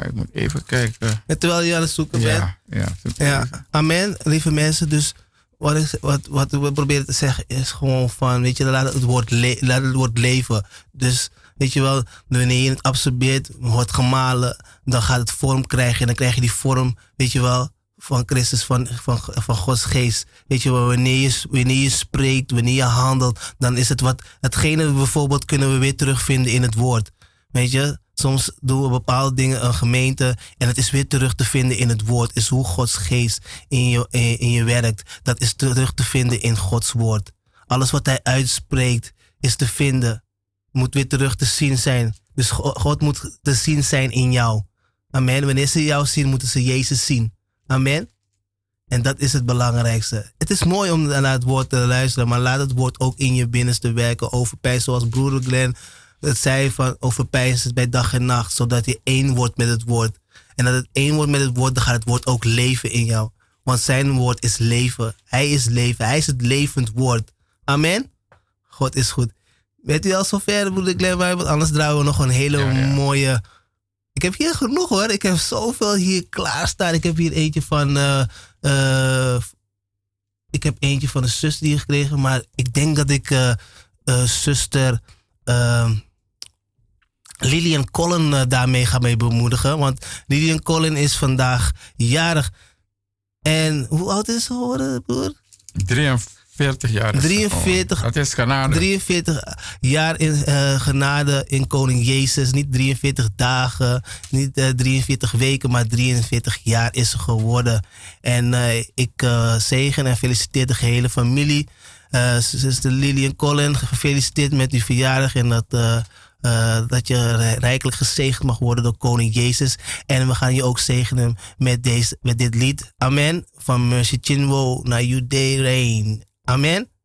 ik moet even kijken. en terwijl je aan het zoeken bent. Ja, ja, amen, lieve mensen. Dus wat, wat, wat we proberen te zeggen is gewoon van, weet je, laat het woord, le- laat het woord leven. Dus, weet je wel, wanneer je het absorbeert, wordt gemalen, dan gaat het vorm krijgen. En dan krijg je die vorm, weet je wel, van Christus, van, van, van Gods geest. Weet je, wanneer je, wanneer je spreekt, wanneer je handelt, dan is het wat, hetgene bijvoorbeeld kunnen we weer terugvinden in het woord. Weet je, soms doen we bepaalde dingen, een gemeente, en het is weer terug te vinden in het woord. Is hoe Gods geest in je, in, je werkt. Dat is terug te vinden in Gods woord. Alles wat hij uitspreekt is te vinden, moet weer terug te zien zijn. Dus Go- God moet te zien zijn in jou. Amen. Wanneer ze jou zien, moeten ze Jezus zien. Amen. En dat is het belangrijkste. Het is mooi om naar het woord te luisteren, maar laat het woord ook in je binnenste werken. Overpijs, zoals broeder Glenn het zei van overpijs het bij dag en nacht, zodat je één wordt met het woord. En dat het één wordt met het woord, dan gaat het woord ook leven in jou. Want zijn woord is leven. Hij is leven. Hij is het levend woord. Amen. God is goed. Weet u al zover, broeder Glenn? Want anders draaien we nog een hele Ja, ja. mooie... Ik heb hier genoeg hoor. Ik heb zoveel hier klaarstaan. Ik heb hier eentje van... eh, eh, ik heb eentje van een zuster hier gekregen. Maar ik denk dat ik eh, zuster... ehm, Lilian Collin eh, daarmee ga mee bemoedigen. Want Lilian Collin is vandaag jarig. En hoe oud is ze geworden, broer? 43 jaar. is ze 43. geworden. Dat is genade. 43 jaar in eh, genade in Koning Jezus. Niet 43 dagen, niet eh, 43 weken, maar 43 jaar is ze geworden. En eh, ik eh, zegen en feliciteer de gehele familie. Eh zuster Lilian Collin, gefeliciteerd met uw verjaardag. En dat, eh, dat je rijkelijk gezegend mag worden door Koning Jezus. En we gaan je ook zegenen met, deze, met dit lied. Amen. Van Mercy Chinwo naar You Day Rain. Amen.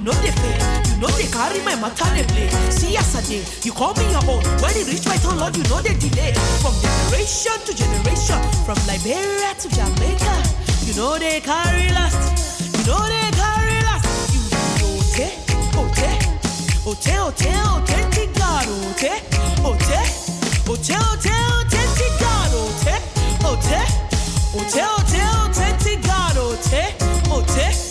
You know they fail, you know they carry my matter they play. See yesterday, you call me your own. When it reach my turn, Lord, you know they delay. From generation to generation, from Liberia to Jamaica, you know they carry last, you know they carry last. You ote, ote, ote, ote, authentic God, ote, ote, ote, ote, authentic God, ote, ote, ote, ote, authentic God, ote, ote.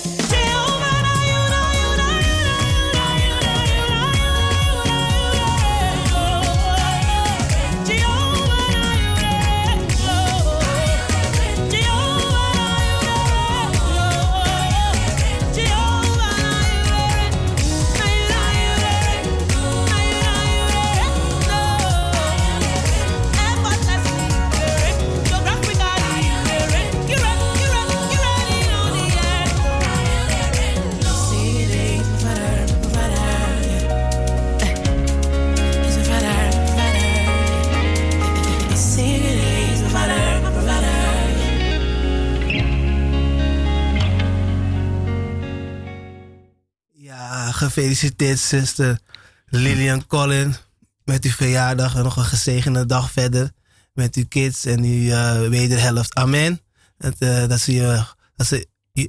Gefeliciteerd zuster Lilian Collin met uw verjaardag en nog een gezegende dag verder met uw kids en uw eh, wederhelft. Amen. Dat, eh, dat ze, je, dat ze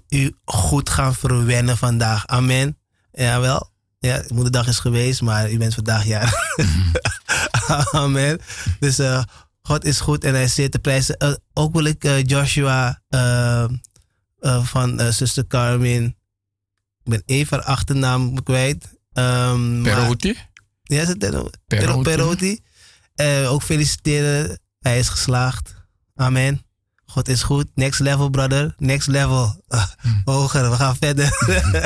u, goed gaan verwennen vandaag. Amen. Jawel. Ja, moederdag is geweest, maar u bent vandaag jaar. (laughs) Amen. Dus eh, God is goed en hij zeer te prijzen. Ook wil ik Joshua van zuster Carmen ik ben even haar achternaam kwijt. Um, Perotti? Ja, is het Perotti? Perotti. Perotti. Eh, ook feliciteren. Hij is geslaagd. Amen. God is goed. Next level, brother. Next level. Ah, Hoger. We gaan verder.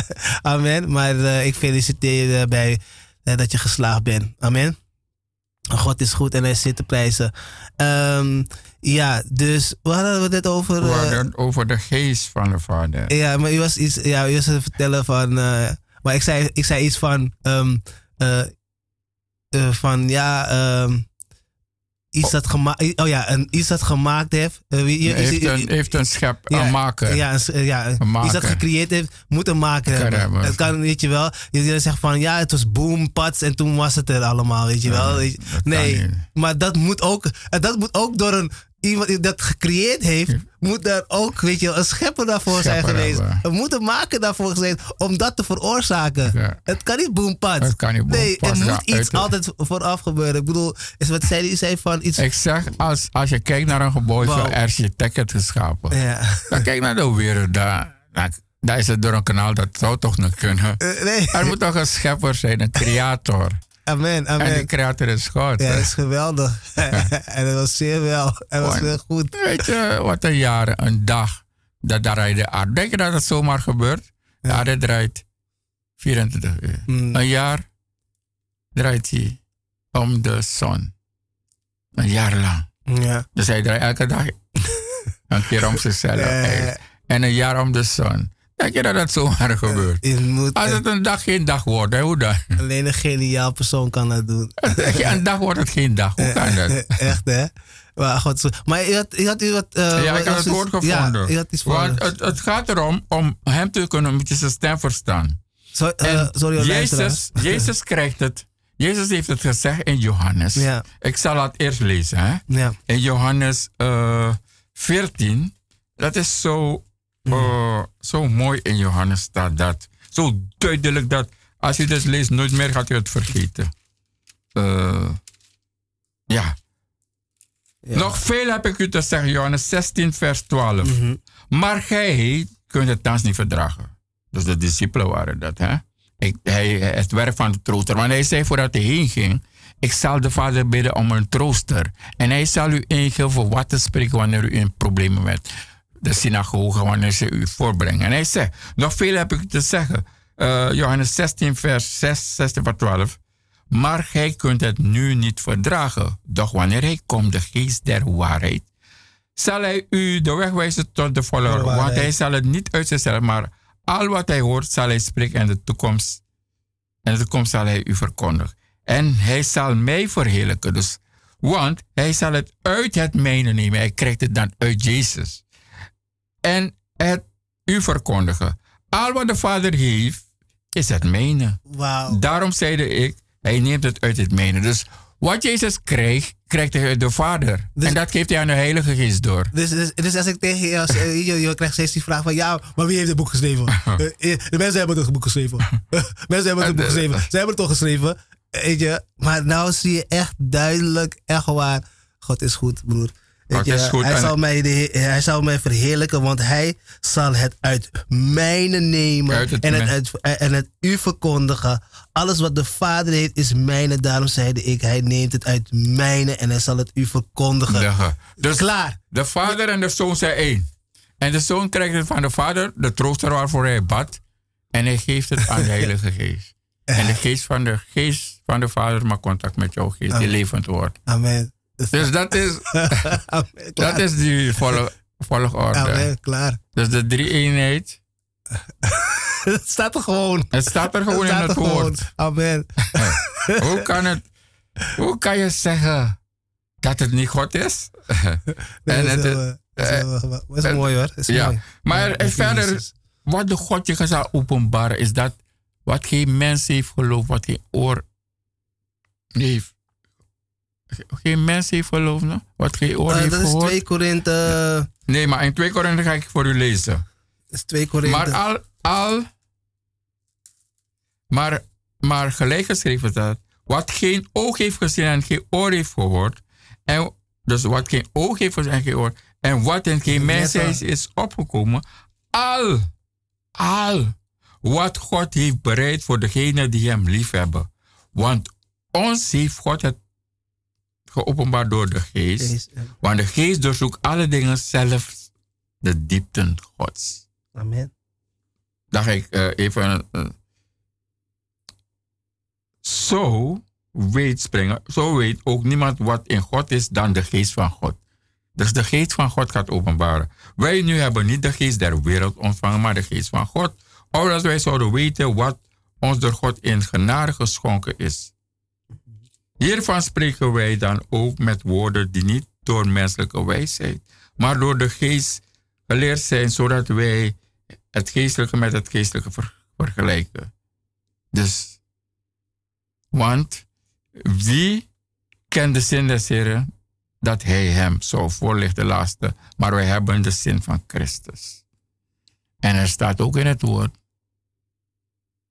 (laughs) Amen. Maar eh, ik feliciteer je bij eh, dat je geslaagd bent. Amen. God is goed en hij zit te prijzen. Ehm, ja, dus waar hadden we het over? We eh, hadden het over de geest van de Vader. ja, maar u was iets, ja, u was het vertellen van, eh, maar ik zei, ik zei iets van, ehm, eh, van ja, ehm, iets dat gemaakt, oh ja, een, iets dat gemaakt heeft. eh, wie- heeft, een, heeft een schep, ja, een maker. Ja, een eh, ja Een maker. iets dat gecreëerd heeft, moet een maker Kan hebben. kan, weet je wel. Je, zegt van ja, het was boom, pats en toen was het er allemaal, weet je wel. Nee, maar dat moet ook, en dat moet ook door een iemand die dat gecreëerd heeft, moet daar ook, weet je, een schepper daarvoor zijn geweest. hebben. Moet een maker daarvoor zijn om dat te veroorzaken. Ja. Het kan niet boom, pats. Het kan niet Nee, er moet ja, iets altijd vooraf gebeuren. Ik bedoel, is wat zei u zei van iets. Ik zeg, als, als je kijkt naar een gebouw, Wauw. van architect het geschapen. ja. Dan kijk naar de wereld. Daar, daar, is het door een kanaal, dat zou toch niet kunnen. Eh, nee, Er moet toch een schepper zijn, een creator. Amen, En die amen. creator is God. Ja, dat is geweldig. (laughs) en dat was zeer wel. En dat was heel goed. Weet je, wat een jaar, een dag, dat daar rijdt de aarde. Denk je dat het zomaar gebeurt? De aarde draait 24 uur. Mm. Een jaar draait hij om de zon. Een jaar lang. Ja. Dus hij draait elke dag (laughs) een keer om zichzelf. Ja. En een jaar om de zon. Denk je dat dat zomaar (laughs) gebeurt? Moet, Als het een dag geen dag wordt, hè, hoe dan? (laughs) alleen een geniaal persoon kan dat doen. Een dag wordt het geen dag. Hoe kan dat? (laughs) Echt, hè? Maar, zo- maar je had, je had u wat... eh, Ja, ik had het woord gevonden. Ja, je had iets Want het, het gaat erom om hem te kunnen met zijn stem verstaan. Zo, eh, En sorry, Jezus. Jezus krijgt het. Jezus heeft het gezegd in Johannes. Ja. Ik zal het eerst lezen. Hè? Ja. In Johannes eh 14. Dat is zo, eh, zo mooi in Johannes staat dat. Zo duidelijk dat als je dit leest, nooit meer gaat u het vergeten. Eh, ja. Ja. Nog veel heb ik u te zeggen, Johannes 16, vers 12. Mhm. Maar gij kunt het thans niet verdragen. Dus de discipelen waren dat, hè? Ik, hij, het werk van de trooster. Want hij zei voordat hij heen ging: Ik zal de Vader bidden om een trooster. En hij zal u ingeven wat te spreken wanneer u in problemen bent. De synagoge, wanneer ze u voorbrengen. En hij zegt: Nog veel heb ik te zeggen. Eh, Johannes 16, vers 6, 16, vers 12. Maar gij kunt het nu niet verdragen. Doch wanneer hij komt, de geest der waarheid, zal hij u de weg wijzen tot de volle Want hij zal het niet uit zichzelf, maar al wat hij hoort, zal hij spreken en de toekomst. En de toekomst zal hij u verkondigen. En hij zal mij verheerlijken. Dus, want hij zal het uit het mijne nemen. Hij krijgt het dan uit Jezus. En het u verkondigen. Al wat de Vader heeft, is het mijne. Wauw. Daarom zeide ik, hij neemt het uit het mijne. Dus wat Jezus krijgt, krijgt hij uit de Vader. Dus- en dat geeft hij aan de Heilige Geest door. Dus, dus, dus als ik tegen jou zeg, je, je krijgt steeds die vraag van ja, maar wie heeft het boek geschreven? (laughs) Eh, eh, De mensen hebben het boek geschreven. mensen hebben het boek geschreven. Ze hebben het toch geschreven. Weet je, maar nou zie je echt duidelijk, echt waar. God is goed, broer. Goed hij, zal mij de, hij zal mij verheerlijken, want hij zal het uit mijne nemen Uit het en, het, uit, en het u verkondigen. Alles wat de Vader heeft is mijne. Daarom zeide ik, hij neemt het uit mijne en hij zal het u verkondigen. Ja. Dus Klaar. de Vader en de Zoon zijn één. En de Zoon krijgt het van de Vader, de trooster waarvoor hij bad. En hij geeft het aan de (laughs) Heilige Geest. En de geest van de geest van de Vader maakt contact met jouw geest, die levend wordt. Amen. Dus dat is, (laughs) dat is die volg, volgorde. Amen. Klaar. Dus de drie eenheid. Het (laughs) staat er gewoon. Het staat er gewoon in het woord. Amen. Hoe kan, het, hoe kan je zeggen dat het niet God is? (laughs) Nee, en dat het is, wel, dat is, wel- dat is eh, mooi hoor. Is ja. mooi. Maar Ja, verder, Jezus. wat de God je zal openbaren, is dat wat geen mens heeft geloofd, wat geen oor heeft. Geen mens heeft geloofd, no? wat geen oor Eh, heeft dat is gehoord. 2 Korinthe. Nee, maar in 2 Korinthe ga ik voor u lezen. Dat is 2 Korinthe. Maar al, al maar, maar gelijk geschreven staat, wat geen oog heeft gezien en geen oor heeft gehoord, en, dus wat geen oog heeft gezien en geen oor, en wat in geen mens waar. is, is opgekomen, al, al, wat God heeft bereid voor degenen die hem liefhebben. Want ons heeft God het geopenbaard door de geest, want de geest doorzoekt alle dingen, zelfs de diepten Gods. Amen. Dan ga ik eh, even. eh, zo weet springen, zo weet ook niemand wat in God is dan de geest van God. Dus de geest van God gaat openbaren. Wij nu hebben niet de geest der wereld ontvangen, maar de geest van God. Opdat wij zouden weten wat ons door God in genade geschonken is. Hiervan spreken wij dan ook met woorden die niet door menselijke wijsheid, maar door de geest geleerd zijn, zodat wij het geestelijke met het geestelijke ver- vergelijken. Dus, want wie kent de zin des Heren dat hij hem zou voorlichten laatste, maar wij hebben de zin van Christus. En er staat ook in het woord,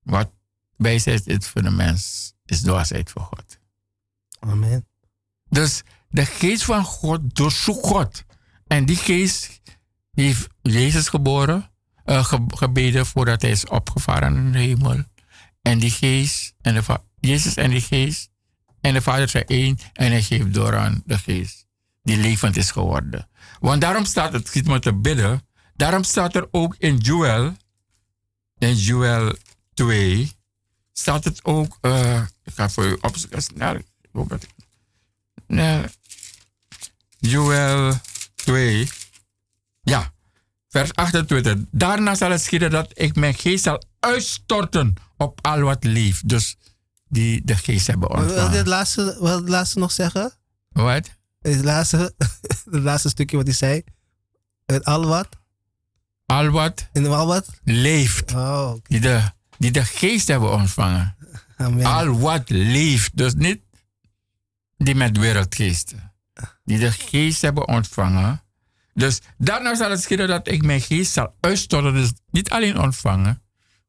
wat wijsheid is voor de mens, is dwaasheid voor God. Amen. Dus de geest van God doorzoekt God. En die geest heeft Jezus geboren, eh, ge- gebeden voordat hij is opgevaren in de hemel. En die geest, en de Jezus en die geest, en de Vader zijn één, en hij geeft door aan de geest, die levend is geworden. Want daarom staat het, schiet me te bidden, daarom staat er ook in Joel, in Joel 2, staat het ook, eh, ik ga voor u opzoeken, snel, Joel 2. Ja. Vers 28. Daarna zal het schieden dat ik mijn geest zal uitstorten op al wat leeft. Dus die de geest hebben Wil je het ontvangen. laatste, wil je het laatste nog zeggen? Wat? Het laatste, (laughs) het laatste stukje wat hij zei. Het al wat? Al wat In al wat? leeft. Oh. Die de, die de geest hebben ontvangen. Amen. Al wat leeft. Dus niet die met wereldgeesten. Die de geest hebben ontvangen. Dus daarna zal het schieden dat ik mijn geest zal uitstorten. Dus niet alleen ontvangen.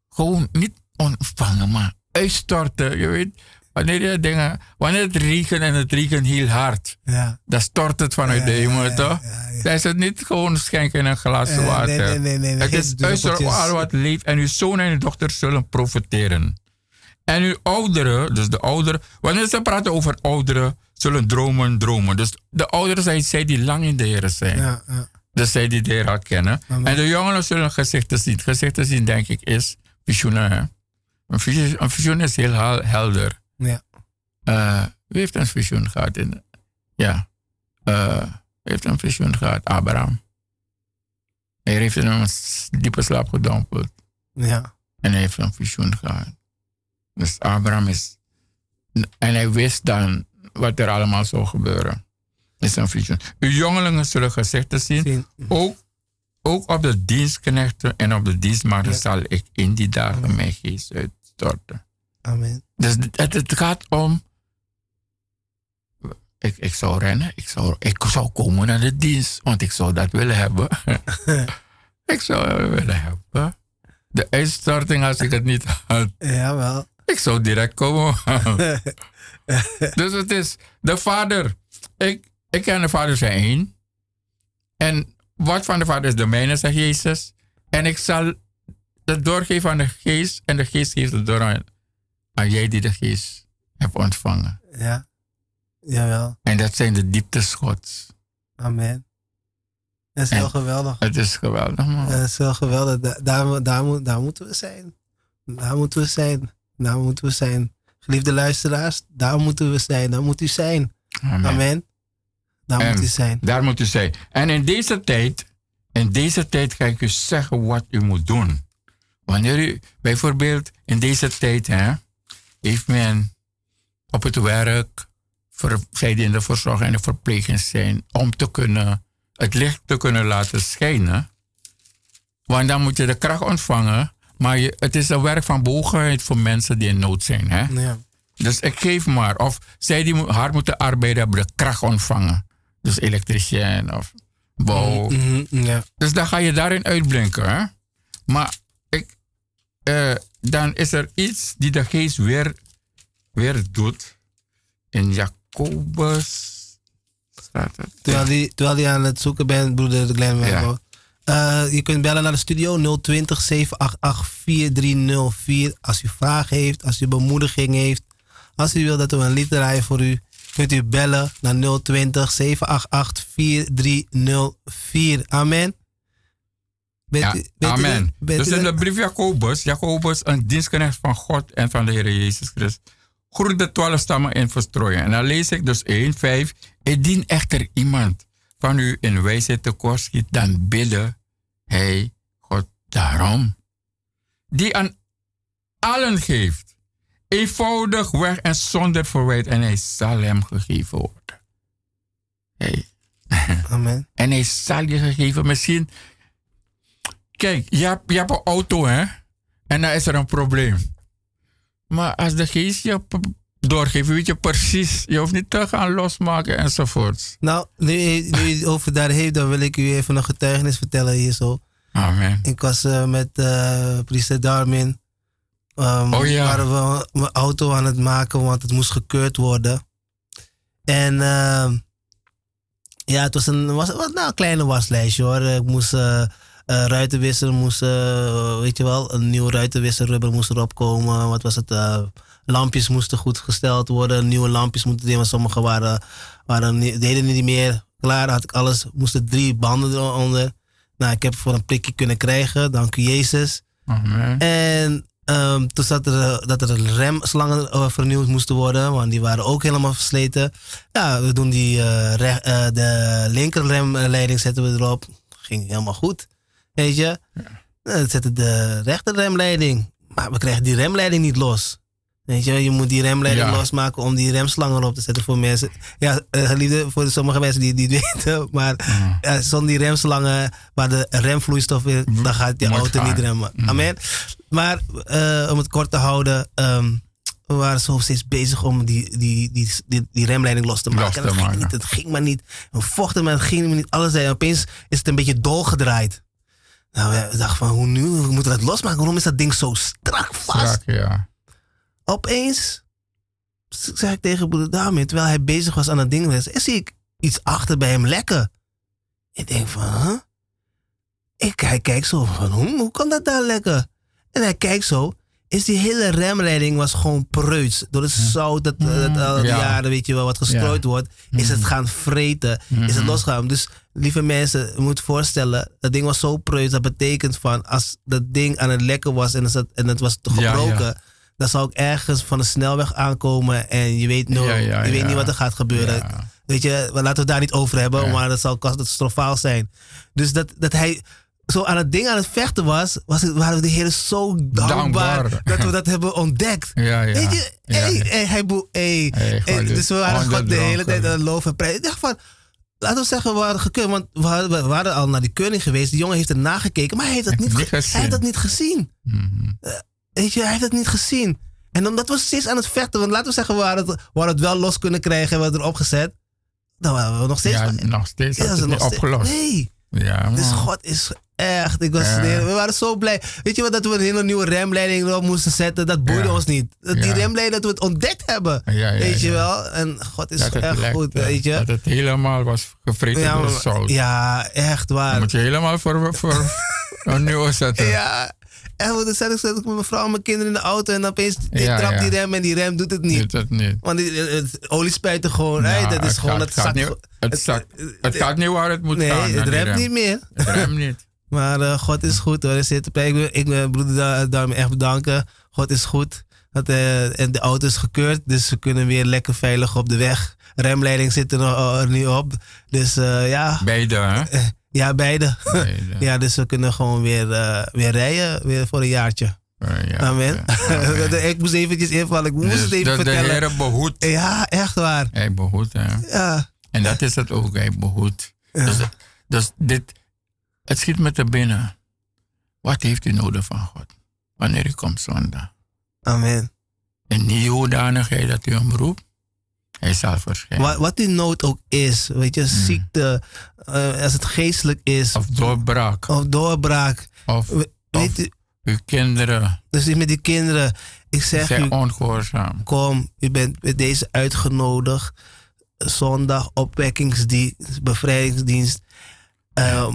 Gewoon niet ontvangen, maar uitstorten. Je weet, wanneer je dingen... Wanneer het regent en het regent heel hard. Ja. Dan stort het vanuit Ja, de hemel, ja, toch? Dan is het niet gewoon schenken in een glas water. nee, nee, nee, Het is uitstorten al wat leeft. En uw zoon en uw dochter zullen profiteren. En uw ouderen, dus de ouderen, wanneer ze praten over ouderen, zullen dromen, dromen. Dus de ouderen zijn zij die lang in de Heer zijn. Ja, ja. Dus zij die de Heer al kennen. Amen. En de jongeren zullen gezichten zien. Gezichten zien, denk ik, is visioenen. Hè? Een, visioen, een visioen is heel hel- helder. Ja. Eh, wie heeft een visioen gehad? In, ja. Eh, wie heeft een visioen gehad? Abraham. Hij heeft in een diepe slaap gedompeld. Ja. En hij heeft een visioen gehad. Dus Abraham is. En hij wist dan wat er allemaal zou gebeuren. Is een visioen. Uw jongelingen zullen gezichten zien. Zien. Ook ook op de dienstknechten en op de dienstmaagden Ja. zal ik in die dagen mijn geest uitstorten. Amen. Dus het, het gaat om. Ik, ik zou rennen, ik zou, ik zou komen naar de dienst, want ik zou dat willen hebben. (laughs) ik zou het willen hebben. De uitstorting als ik het niet had. Jawel. Ik zou direct komen. (laughs) dus het is de vader. Ik, ik ken de vader zijn één. En wat van de vader is de mijne, zegt Jezus. En ik zal het doorgeven aan de geest. En de geest geeft het door aan, aan jij die de geest hebt ontvangen. Ja. Jawel. En dat zijn de dieptes Gods. Amen. Dat is heel En- geweldig. Het is geweldig, man. Dat is heel geweldig. Da- Daar, daar, moet- daar moeten we zijn. Daar moeten we zijn. Daar moeten we zijn. Geliefde luisteraars, daar moeten we zijn. Daar moet u zijn. Amen. Amen. Daar En moet u zijn. Daar moet u zijn. En in deze tijd, in deze tijd ga ik u zeggen wat u moet doen. Wanneer u, bijvoorbeeld in deze tijd, hè, heeft men op het werk, voor, zij die in de verzorging en de verpleging zijn, om te kunnen, het licht te kunnen laten schijnen. Want dan moet je de kracht ontvangen. Maar je, het is een werk van behoorlijkheid voor mensen die in nood zijn. Hè? Ja. Dus ik geef maar. Of zij die hard moeten arbeiden, hebben de kracht ontvangen. Dus elektricien of bouw. Mhm, ja. Dus dan ga je daarin uitblinken. Hè? Maar ik, eh, dan is er iets die de geest weer, weer doet. In Jacobus staat het. Terwijl, die, terwijl die aan het zoeken bent, broeder de Glenn Ja. Eh, je kunt bellen naar de studio 020 788 4304. Als u vragen heeft, als u bemoediging heeft. Als u wilt dat we een lied draaien voor u, kunt u bellen naar 020 788 4304. Amen. Bent Ja, u- bent u amen. bent dus in de brief Jacobus, Jacobus, een dienstknecht van God en van de Heer Jezus Christus, groet de twaalf stammen in verstrooien. En dan lees ik dus 1, 5. Indien echter iemand van u in wijsheid tekort schiet, dan bidden hij God daarom. Die aan allen geeft, eenvoudig weg en zonder verwijt, en hij zal hem gegeven worden. Hey. (laughs) Amen. En hij zal je gegeven. Misschien. Kijk, je hebt, je hebt een auto, hè? En dan is er een probleem. Maar als de geest je doorgeeft, weet je precies. Je hoeft niet te gaan losmaken enzovoorts. Nou, nu, u het over daar heeft, dan wil ik u even een getuigenis vertellen hier zo. Amen. Ik was eh, met eh priester Darmin. Ehm Oh ja. Waren we mijn auto aan het maken, want het moest gekeurd worden. En ehm, ja, het was een, was, was nou, een kleine waslijstje hoor. Ik moest eh eh, ruiten wisselen, moest, weet je wel, een nieuwe ruitenwisselrubber moest erop komen. Wat was het? Lampjes moesten goed gesteld worden, nieuwe lampjes moeten erin, want sommige waren, waren deden niet meer. Klaar had ik alles, moesten drie banden eronder. Nou, ik heb voor een prikje kunnen krijgen, dank u Jezus. Amen. En ehm, toen zat er dat er remslangen eh, vernieuwd moesten worden, want die waren ook helemaal versleten. Ja, we doen die eh, eh, de linkerremleiding zetten we erop. Ging helemaal goed, weet je. Zetten de rechterremleiding, maar we krijgen die remleiding niet los. Weet je, je moet die remleiding Ja. losmaken om die remslangen erop te zetten voor mensen. Ja, eh, geliefde, voor sommige mensen die het niet (laughs) weten, maar ja, zonder die remslangen waar de remvloeistof in, dan gaat die Moet auto niet remmen. Amen. Maar eh, om het kort te houden, ehm, we waren zo steeds bezig om die, die, die, die, die remleiding los te Los maken. te en het, ging maken. niet, het ging maar niet. We vochten, maar het ging maar niet. Alles en opeens is het een beetje dolgedraaid. Nou, we dachten van, hoe nu? We moeten het losmaken. Waarom is dat ding zo strak vast? Strak, ja. Opeens zei ik tegen broeder Damien, terwijl hij bezig was aan het ding, is, zie ik iets achter bij hem lekken. Ik denk van, huh? Ik, hij kijkt zo van, hoe, hoe kan dat daar lekken? En hij kijkt zo, is die hele remleiding was gewoon preuts. Door het zout dat, dat al die ja. jaren, weet je wel, wat gestrooid wordt, is het gaan vreten, is het losgegaan. Dus lieve mensen, je moet voorstellen, dat ding was zo preuts. Dat betekent van, als dat ding aan het lekken was en, het, en het was ja. Dan zou ik ergens van de snelweg aankomen en je weet, no, Ja, ja, je weet ja. niet wat er gaat gebeuren. Weet je, laten we het daar niet over hebben, maar dat zal catastrofaal zijn. Dus dat, dat hij zo aan het ding aan het vechten was, was het, waren we de heren zo dankbaar, Dankbaar. dat we dat hebben ontdekt. (laughs) Weet je, hey, hey, boe, hey, God, dus we waren God de hele tijd aan het loven en prijzen. Ik dacht van, laten we zeggen, we waren gekeurd. Want we, hadden- we waren al naar die keuring geweest. Die jongen heeft er nagekeken, maar hij heeft dat niet, niet ge- gezien. hij heeft dat niet gezien. Mhm. Weet je, hij heeft het niet gezien. En omdat we steeds aan het vechten, want laten we zeggen, we hadden het, we hadden het wel los kunnen krijgen en we hadden het erop gezet. Dan waren we nog steeds. Ja, nog steeds Ja, het niet opgelost. Nee. Ja, Dus. God is echt. Ik was, Ja. we waren zo blij. Weet je wat, dat we een hele nieuwe remleiding erop moesten zetten? Dat boeide Ja. ons niet. Dat Die remleiding dat we het ontdekt hebben. Weet je wel? En God is dat echt goed, weet je? Dat het helemaal was gevreten Ja, door zout. ja, echt Dan waar. moet je helemaal voor, voor (laughs) een nieuwe zetten. Ja. En dan zet ik, zet ik met mijn vrouw en mijn kinderen in de auto en opeens Ja, trap ja. die rem en die rem doet het niet. Doet het niet. Want die, het olie er gewoon Ja, uit. Dat is het gewoon, gaat- het zakt. niet- Het, zakt- het gaat niet waar het moet nee, gaan. het aan die remt rem. niet meer. Het remt niet. (laughs) Maar eh, God is goed hoor. Zit, ik, wil, ik wil broeder daar- daarmee echt bedanken. God is goed. Dat, eh, en de auto is gekeurd, dus we kunnen weer lekker veilig op de weg. Remleiding zit er, nog, er nu op. Dus eh, ja, Beide, hè? Ja, beide. Beide. (laughs) ja, dus we kunnen gewoon weer, eh, weer rijden, weer voor een jaartje. Ja, Amen. ja, (laughs) ik moest eventjes invallen, ik moest Dus het even de, de vertellen. Heer behoedt. Ja, echt waar. Hij behoedt, hè? Ja, En dat is het ook, hij behoedt. Dus, dus dit, het schiet me te binnen. Wat heeft u nodig van God? Wanneer u komt zondag. amen. In die hoedanigheid dat u hem roept, hij zal verschijnen. Wat, wat die nood ook is, weet je, ziekte, eh, als het geestelijk is, Of doorbraak. of doorbraak. Of, We- Weet u, uw kinderen dus met die kinderen, ik zeg zijn u, ongehoorzaam. kom, u bent met deze uitgenodigd. Zondag opwekkingsdienst, bevrijdingsdienst. eh,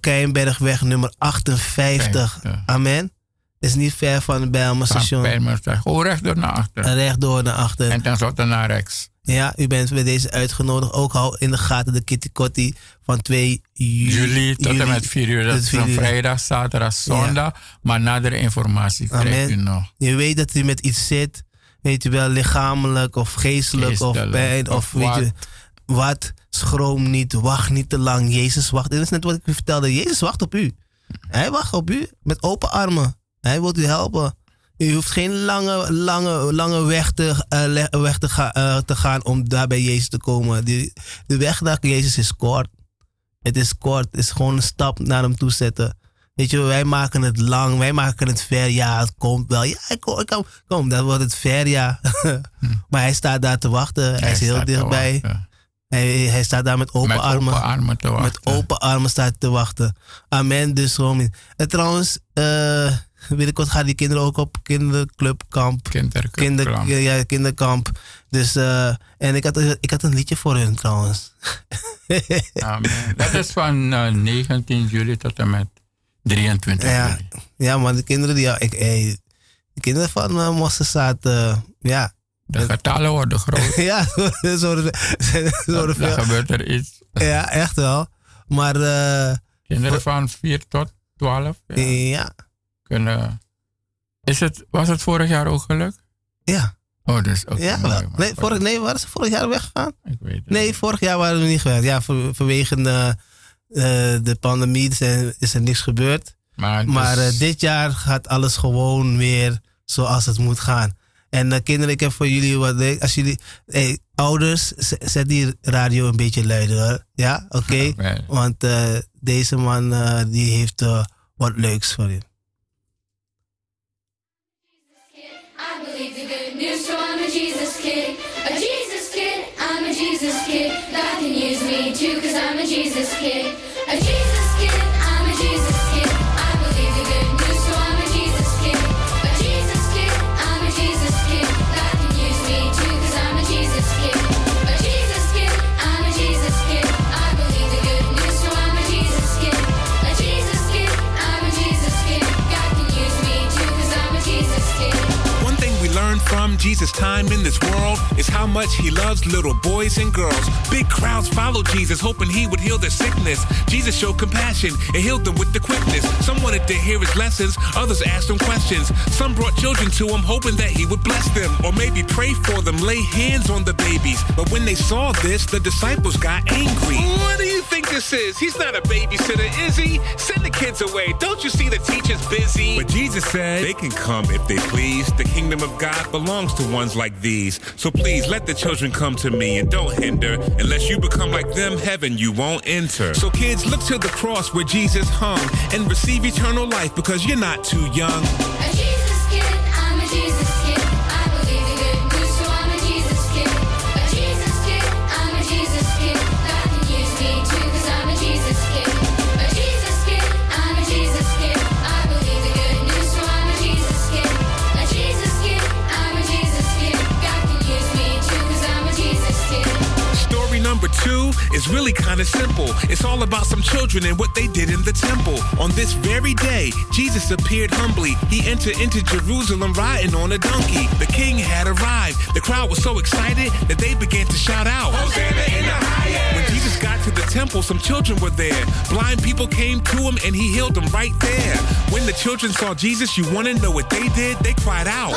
Keienbergweg nummer 58. 50. Amen. Is niet ver van Bijlmer station. Pijlmerstraat. Gewoon rechtdoor naar achter. Rechtdoor naar achter. En tenslotte naar rechts. Ja, u bent bij deze uitgenodigd. Ook hou in de gaten de Kitty Kotti van 2 juli. Juli tot juli en met 4 uur. Dat is 4 van vrijdag, zaterdag, zondag. Maar nadere informatie krijgt u Amen. nog. Je weet dat u met iets zit. Weet je wel, lichamelijk of geestelijk, of pijn. Of, of weet je, wat. wat. Schroom niet, wacht niet te lang. Jezus wacht. Dit is net wat ik u vertelde. Jezus wacht op u. Hij wacht op u met open armen. Hij wil u helpen. U hoeft geen lange, lange, lange weg, te, eh, le- weg te, ga- eh, te gaan om daar bij Jezus te komen. De, de weg naar Jezus is kort. Het is kort. Het is gewoon een stap naar hem toe zetten. Weet je, wij maken het lang, wij maken het ver. Ja, het komt wel. Ja, ik kom, ik kom, kom dan wordt het ver, ja. (laughs) maar hij staat daar te wachten. Hij, is heel dichtbij. Hij, hij staat daar met open Met armen. open armen te wachten. Met open armen staat te wachten. Amen, dus gewoon. En trouwens, eh binnenkort gaan die kinderen ook op kinderclubkamp. Kinderkamp. Kinder, ja, kinderkamp. Dus, eh, en ik had, ik had een liedje voor hun trouwens. (laughs) Amen. Dat is van eh, 19 juli tot en met 23 Ja, juli. ja maar de kinderen die, ja, ik, hey, de kinderen van uh, eh, ja. De getallen worden groot. (laughs) ja, zo zo veel. gebeurt er iets. Ja, echt wel. Maar eh, Kinderen van 4 tot 12 ja, ja, kunnen. Is het, was het vorig jaar ook gelukt? ja, Oh, dus ook. ja wel. Nee, vorig, nee, waren ze vorig jaar weggegaan? Ik weet het. Nee, vorig jaar waren we niet geweest. Ja, voor, vanwege de, eh, de pandemie is er, is er niks gebeurd. Maar, Maar dus- eh, dit jaar gaat alles gewoon weer zoals het moet gaan. En eh, kinderen, ik heb voor jullie wat. Als jullie. Hey, ouders, zet die radio een beetje luider hoor. Ja, oké. (laughs) Want eh, deze man eh, die heeft eh, wat leuks voor je. Jesus kid. God can use me too, cause I'm a Jesus kid. Jesus' time in this world is how much he loves little boys and girls. Big crowds followed Jesus, hoping he would heal their sickness. Jesus showed compassion and healed them with the quickness. Some wanted to hear his lessons, others asked him questions. Some brought children to him, hoping that he would bless them, or maybe pray for them, lay hands on the babies. But when they saw this, the disciples got angry. What do you think this is? He's not a babysitter, is he? Send the kids away. Don't you see the teacher's busy? But Jesus said, They can come if they please. The kingdom of God belongs to ones like these. So please let the children come to me and don't hinder. Unless you become like them, heaven you won't enter. So kids, look to the cross where Jesus hung and receive eternal life because you're not too young. Is really kind of simple. It's all about some children and what they did in the temple. On this very day, Jesus appeared humbly. He entered into Jerusalem riding on a donkey. The king had arrived. The crowd was so excited that they began to shout out, Hosanna in the highest! When Jesus got to the temple, some children were there. Blind people came to him and he healed them right there. When the children saw Jesus, you want to know what they did? They cried out.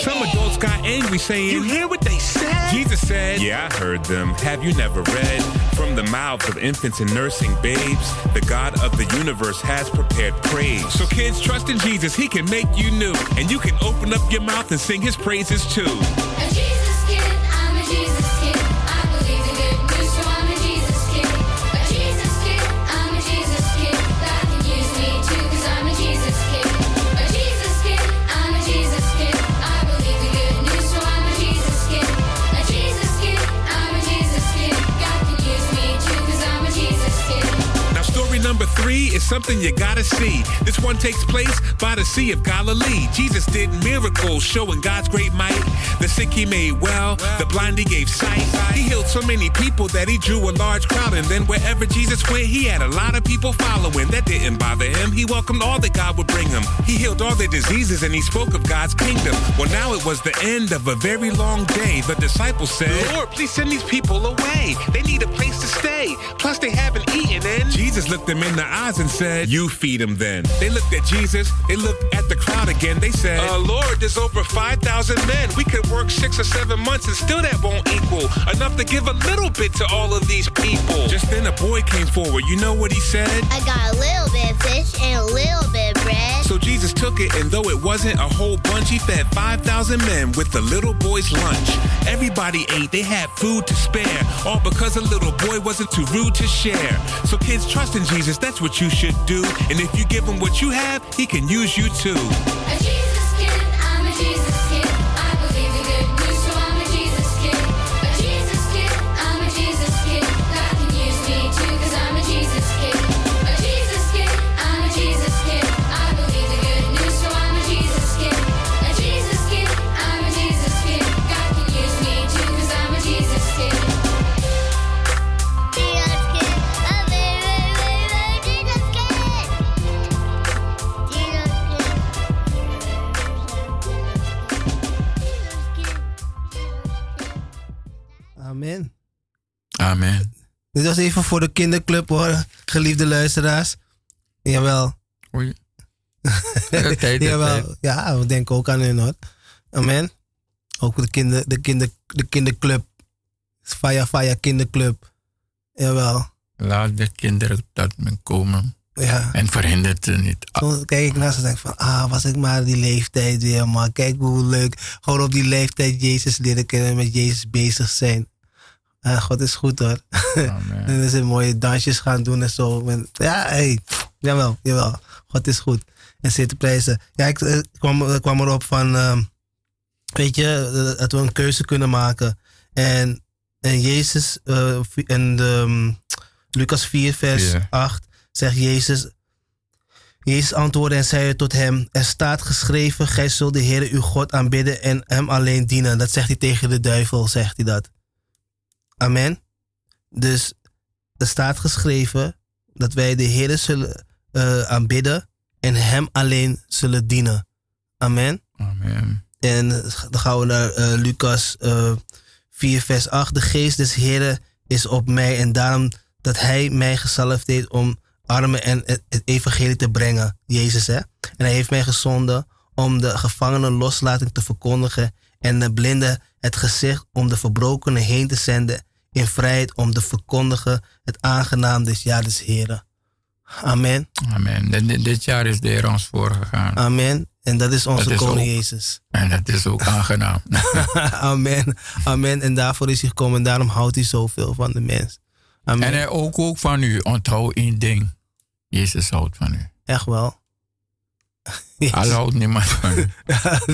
Some adults got angry saying, You hear what they said? Jesus said, Yeah, I heard them. Have you never read? From the mouths of infants and nursing babes, the God of the universe has prepared praise. So kids, trust in Jesus, he can make you new. And you can open up your mouth and sing his praises too. Something you gotta see. This one takes place by the Sea of Galilee. Jesus did miracles showing God's great might. The sick he made well, the blind he gave sight. He healed so many people that he drew a large crowd. And then wherever Jesus went, he had a lot of people following. That didn't bother him. He welcomed all that God would bring him. He healed all their diseases and he spoke of God's kingdom. Well, now it was the end of a very long day. The disciples said, Lord, please send these people away. They need a place to stay. Plus, they haven't eaten. And Jesus looked them in the eyes and said, You feed them then. They looked at Jesus. They looked at the crowd again. They said, uh, Lord, there's over 5,000 men. We could work six or seven months and still that won't equal enough to give a little bit to all of these people. Just then a boy came forward. You know what he said? I got a little bit of fish and a little bit of bread. So Jesus took it, and though it wasn't a whole bunch, he fed 5,000 men with the little boy's lunch. Everybody ate, they had food to spare, all because a little boy wasn't too rude to share. So kids, trust in Jesus, that's what you should do. And if you give him what you have, he can use you too. Amen. Amen. Dit was even voor de kinderclub hoor, geliefde luisteraars. Jawel. Oei. (laughs) Jawel. Ja, we denken ook aan hun hoor. Amen. Ook de, kinder, de, kinder, de kinderclub. Faya Faya kinderclub. Jawel. Laat de kinderen tot me komen. Ja. En verhindert ze niet. Soms kijk ik naar ze en denk van, ah, was ik maar die leeftijd weer, man. Kijk hoe leuk. Gewoon op die leeftijd Jezus leren kennen en met Jezus bezig zijn. Ah, God is goed hoor. Amen. en ze mooie dansjes gaan doen en zo. En, ja, hey, jawel, jawel. God is goed. En zitten prijzen. Ja, ik, eh, kwam, ik kwam erop van, ehm, weet je, eh, dat we een keuze kunnen maken. En, en Jezus, eh, in de, ehm, Lucas 4, vers Ja. 8, zegt Jezus, Jezus antwoordde en zei tot hem: Er staat geschreven: Gij zult de Heer uw God aanbidden en hem alleen dienen. Dat zegt hij tegen de duivel, zegt hij dat. Amen. Dus er staat geschreven dat wij de Heer zullen eh, aanbidden en hem alleen zullen dienen. Amen. Amen. En dan gaan we naar eh, Lucas eh 4, vers 8. De geest des Heren is op mij en daarom dat hij mij gezalfd heeft om armen en het, het evangelie te brengen. Jezus, hè? En hij heeft mij gezonden om de gevangenen loslating te verkondigen en de blinden het gezicht om de verbrokenen heen te zenden in vrijheid om te verkondigen het aangenaam des jaar des Heren. Amen. Amen. Dit- jaar is de Heer ons voorgegaan. Amen. En dat is onze Dat is koning ook- Jezus. En dat is ook aangenaam. (laughs) (laughs) Amen. Amen. En daarvoor is hij gekomen. En daarom houdt hij zoveel van de mens. Amen. En hij ook, ook van u. Onthoud één ding. Jezus houdt van u. Echt wel. Al houdt niemand van u.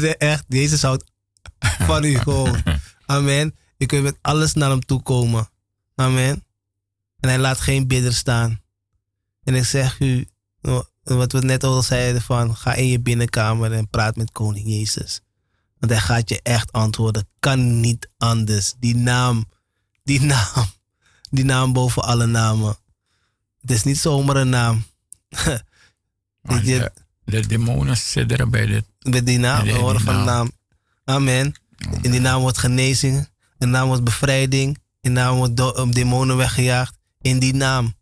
(laughs) Echt, Jezus houdt (laughs) van u gewoon. Amen. Je kunt met alles naar hem toe komen. Amen. En hij laat geen bidder staan. En ik zeg u, wat we net al zeiden van, ga in je binnenkamer en praat met koning Jezus. Want hij gaat je echt antwoorden. Kan niet anders. Die naam, die naam, die naam boven alle namen. Het is niet zomaar een naam. De, de demonen sidderen bij dit. Met die naam, die- we horen van de naam. Amen. In die naam wordt genezing. In die naam wordt bevrijding. In die naam wordt um, demonen weggejaagd. In die naam.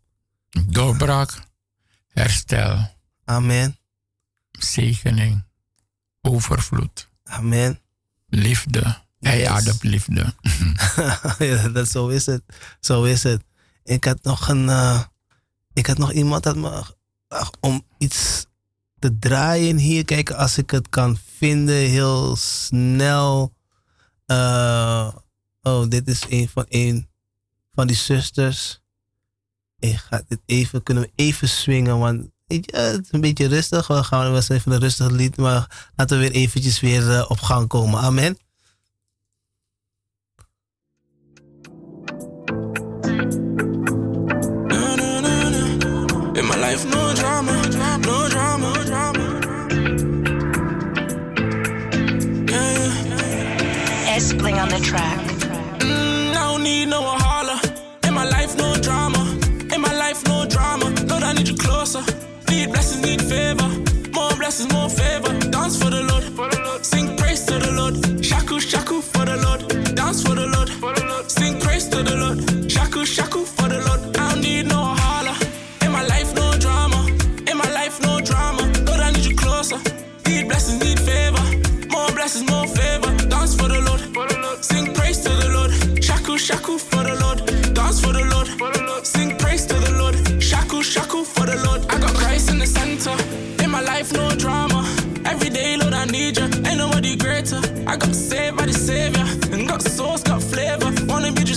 Doorbraak, herstel, Amen. zegening, overvloed, Amen. liefde. Hij Yes. ademt liefde. (laughs) ja, dat, zo is het. Zo is het. Ik had nog een... eh, ik had nog iemand dat me... ach, om iets te draaien hier. Kijken als ik het kan vinden. Heel snel. Eh, oh, dit is een van, een van die zusters. Ik ga dit even... Kunnen we even swingen? Want het is een beetje rustig. We gaan wel even een rustig lied. Maar laten we weer eventjes weer eh, op gang komen. Amen. In my life, no drama, no drama, yeah. S Bling on the track. Mm, I don't need no holler. In my life, no drama. In my life, no drama. Lord, I need you closer. Need blessings, need favor. More blessings, more favor. Dance for the Lord. For the Lord. Sing praise to the Lord. Shaku, shaku for the Lord. Dance for the Lord. for the Lord. Sing praise to the Lord.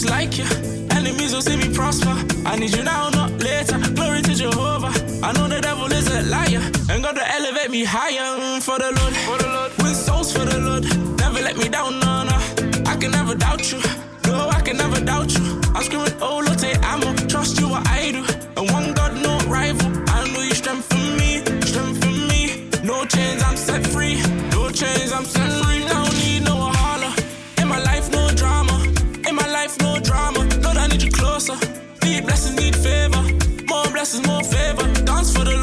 Just like you. Enemies will see me prosper. I need you now, not later. Glory to Jehovah. I know the devil is a liar. And God to elevate me higher mm, for the Lord. For the Lord. Win souls for the Lord. Never let me down, no, no. I can never doubt you. No, I can never doubt you. I'm screaming, oh, Lord, take ammo. Trust you, what I do. And one God, no rival. I know you strengthen me, strengthen me. No chains, I'm set free. No chains, I'm set free. I Closer. Need blessings, need favor. More blessings, more favor. Dance for the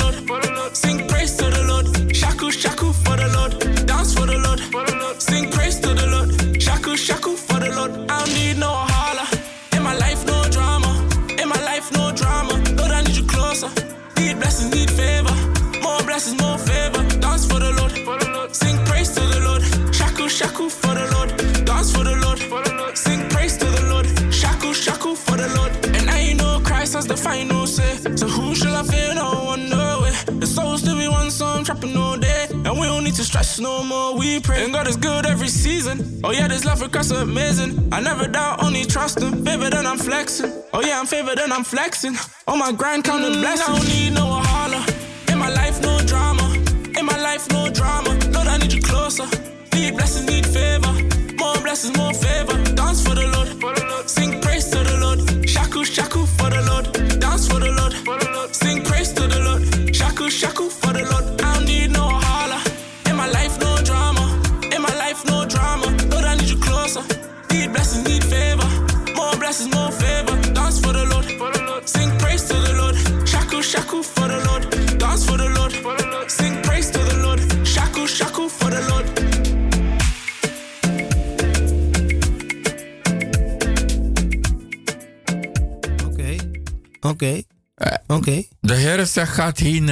We pray. And God is good every season. Oh yeah, this love is amazing. I never doubt, only trust Him. Favored and I'm flexing. Oh yeah, I'm favored and I'm flexing. On my grind, counting blessings. Mm, I don't need no holler. In my life, no drama. In my life, no drama. Lord, I need you closer. Need blessings, need favor. More blessings, more favor. Dance for the Lord. Sing praise to the Lord. Oké. Oké. De Heer zegt, gaat heen.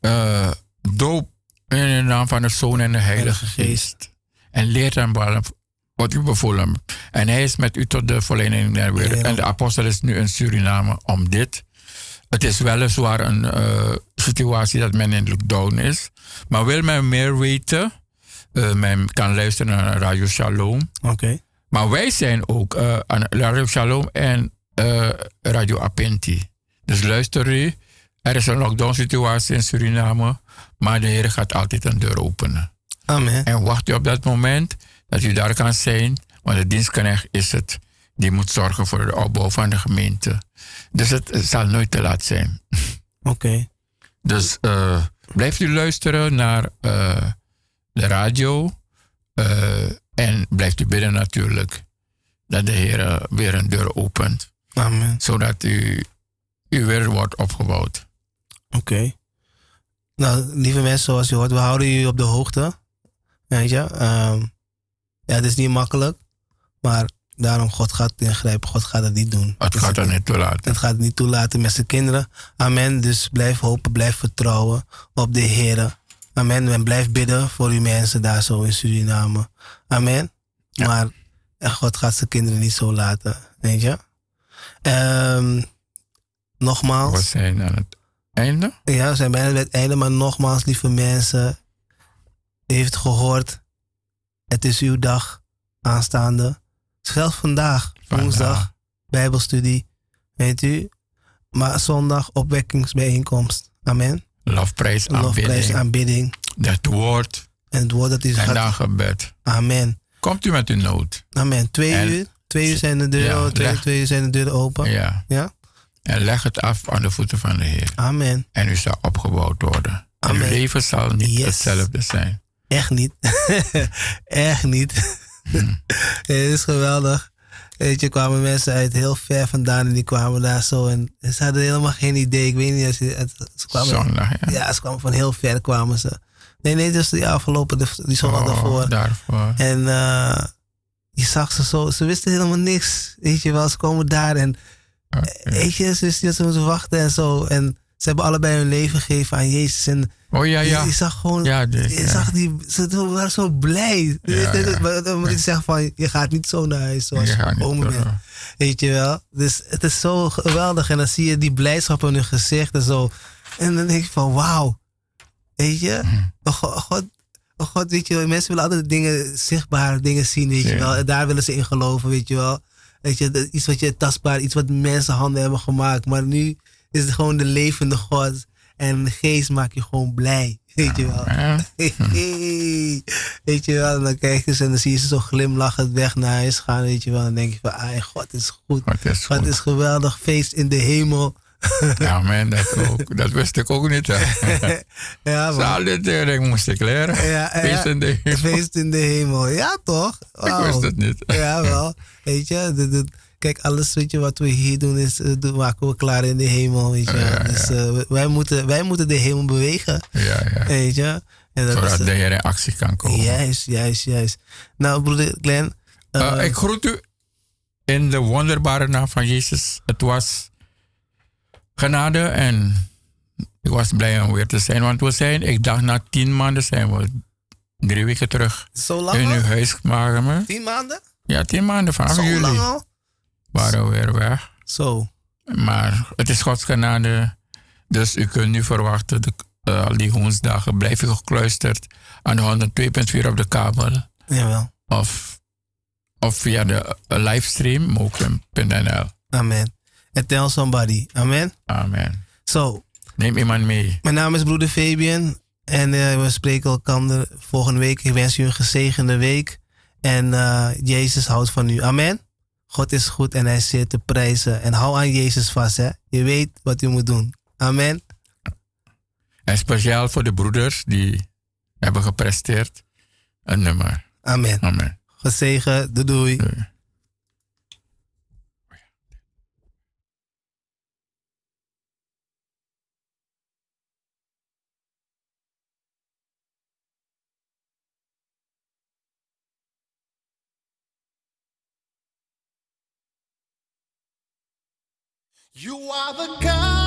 eh doop in de naam van de Zoon en de Heilige Geest. En leert hem wat u bevoelen. En hij is met u tot de vollediging der wereld. En de apostel is nu in Suriname om dit het is weliswaar een eh, situatie dat men in lockdown is. Maar wil men meer weten, eh, men kan luisteren naar Radio Shalom. Oké. Maar wij zijn ook eh, aan Radio Shalom en eh, Radio Apenti. Dus luister u, er is een lockdown situatie in Suriname, maar de Heer gaat altijd een deur openen. Amen. En wacht u op dat moment dat u daar kan zijn, want de dienstknecht is het die moet zorgen voor de opbouw van de gemeente. Dus het, zal nooit te laat zijn. (laughs) Oké. Dus eh, blijft u luisteren naar eh, de radio. en blijft u bidden natuurlijk dat de Heer weer een deur opent. Amen. Zodat u, u weer wordt opgebouwd. Oké. Nou, lieve mensen, zoals je hoort, we houden jullie op de hoogte. Weet je? Ehm, ja, het is niet makkelijk. Maar daarom, God gaat ingrijpen. God gaat het niet doen. Het Dus gaat er niet toelaten. Het gaat het niet toelaten met zijn kinderen. Amen. Dus blijf hopen, blijf vertrouwen op de Heer. Amen. En blijf bidden voor uw mensen daar zo in Suriname. Amen. Maar eh, God gaat zijn kinderen niet zo laten. Weet je? Ehm, nogmaals. We zijn aan het einde. Ja, we zijn bijna bij het einde, maar nogmaals, lieve mensen. U heeft gehoord, het is uw dag aanstaande. Zelfs vandaag, woensdag, Bijbelstudie, weet u. Maar zondag, opwekkingsbijeenkomst. Amen. Lofprijs, Lofprijs, aanbidding. aanbidding. Het woord. En het woord dat is En dan gebed. Amen. Komt u met uw nood. Amen. Twee En- uur. Twee uur zijn de deuren, Ja, twee, leg- twee uur zijn de deuren open. Ja. Ja. En leg het af aan de voeten van de Heer. Amen. En u zal opgebouwd worden. En uw Amen. leven zal niet Yes. hetzelfde zijn. Echt niet. (laughs) Echt niet. Hmm. (laughs) het is geweldig. Weet je, kwamen mensen uit heel ver vandaan en die kwamen daar zo. En ze hadden helemaal geen idee. Ik weet niet. Als je, het, ze kwamen, Zondag, ja. ja. ze kwamen van heel ver kwamen ze. Nee, nee, dus die afgelopen, die zondag Oh, daarvoor. daarvoor. En eh, je zag ze zo, ze wisten helemaal niks. Weet je wel, ze komen daar en weet je, ze wisten dat ze moeten wachten en zo. En ze hebben allebei hun leven gegeven aan Jezus. En Oh ja, ja. je, je zag gewoon, Ja, je ja. zag die, ze waren zo blij. Ja, Dan moet ik zeggen van, je gaat niet zo naar huis zoals Je je bent. Weet je wel? Dus het is zo geweldig. En dan zie je die blijdschap in hun gezicht en zo. En dan denk ik van, wauw. Weet je? Hm. God, God, oh God, weet je wel, mensen willen altijd dingen, zichtbare dingen zien, weet je wel. En daar willen ze in geloven, weet je wel. Weet je, dat- iets wat je tastbaar, iets wat mensenhanden hebben gemaakt. Maar nu is het gewoon de levende God. En de geest maakt je gewoon blij, (laughs) weet je wel. (laughs) weet je wel, en dan kijk je ze en dan zie je ze zo glimlachend weg naar huis gaan, weet je wel. En dan denk je van, ah, God is goed. God is God is geweldig, feest in de hemel. (laughs) Ja, man, dat, ook, dat wist ik ook niet. (laughs) Ja. Zal dit eh, moest ik leren. Ja. Feest in de hemel. Feest in de hemel. Ja, toch? Ik Wauw. wist het niet. Ja, wel. Weet je, kijk, alles weet je, wat we hier doen, is, doen, maken we klaar in de hemel, weet je. Ja, Dus eh, wij, moeten, wij moeten de hemel bewegen, Ja, ja. weet je. En dat Zodat is, de Heer in actie kan komen. Juist, juist, juist. Nou, broeder Glenn. Eh, ik groet u in de wonderbare naam van Jezus. Het was genade en ik was blij om weer te zijn. Want we zijn, ik dacht na tien maanden zijn we drie weken terug Zo lang in uw huis gemaakt. Tien maanden? Ja, tien maanden vanaf Zo juli lang al? waren we weer weg. Zo. Maar het is Gods genade. Dus u kunt nu verwachten, de, eh, al die woensdagen blijf je gekluisterd aan de 102.4 op de kabel. Jawel. Of, of via de eh, livestream, mokum.nl. Amen. And tell somebody. Amen. Amen. Zo, Neem iemand mee. Mijn naam is broeder Fabian en eh, we spreken elkaar volgende week. Ik wens u een gezegende week en eh, Jezus houdt van u. Amen. God is goed en hij zeer te prijzen. En hou aan Jezus vast, hè. Je weet wat u moet doen. Amen. En speciaal voor de broeders die hebben gepresteerd. Een nummer. Amen. Amen. Gezegen. Doei doei. You are the God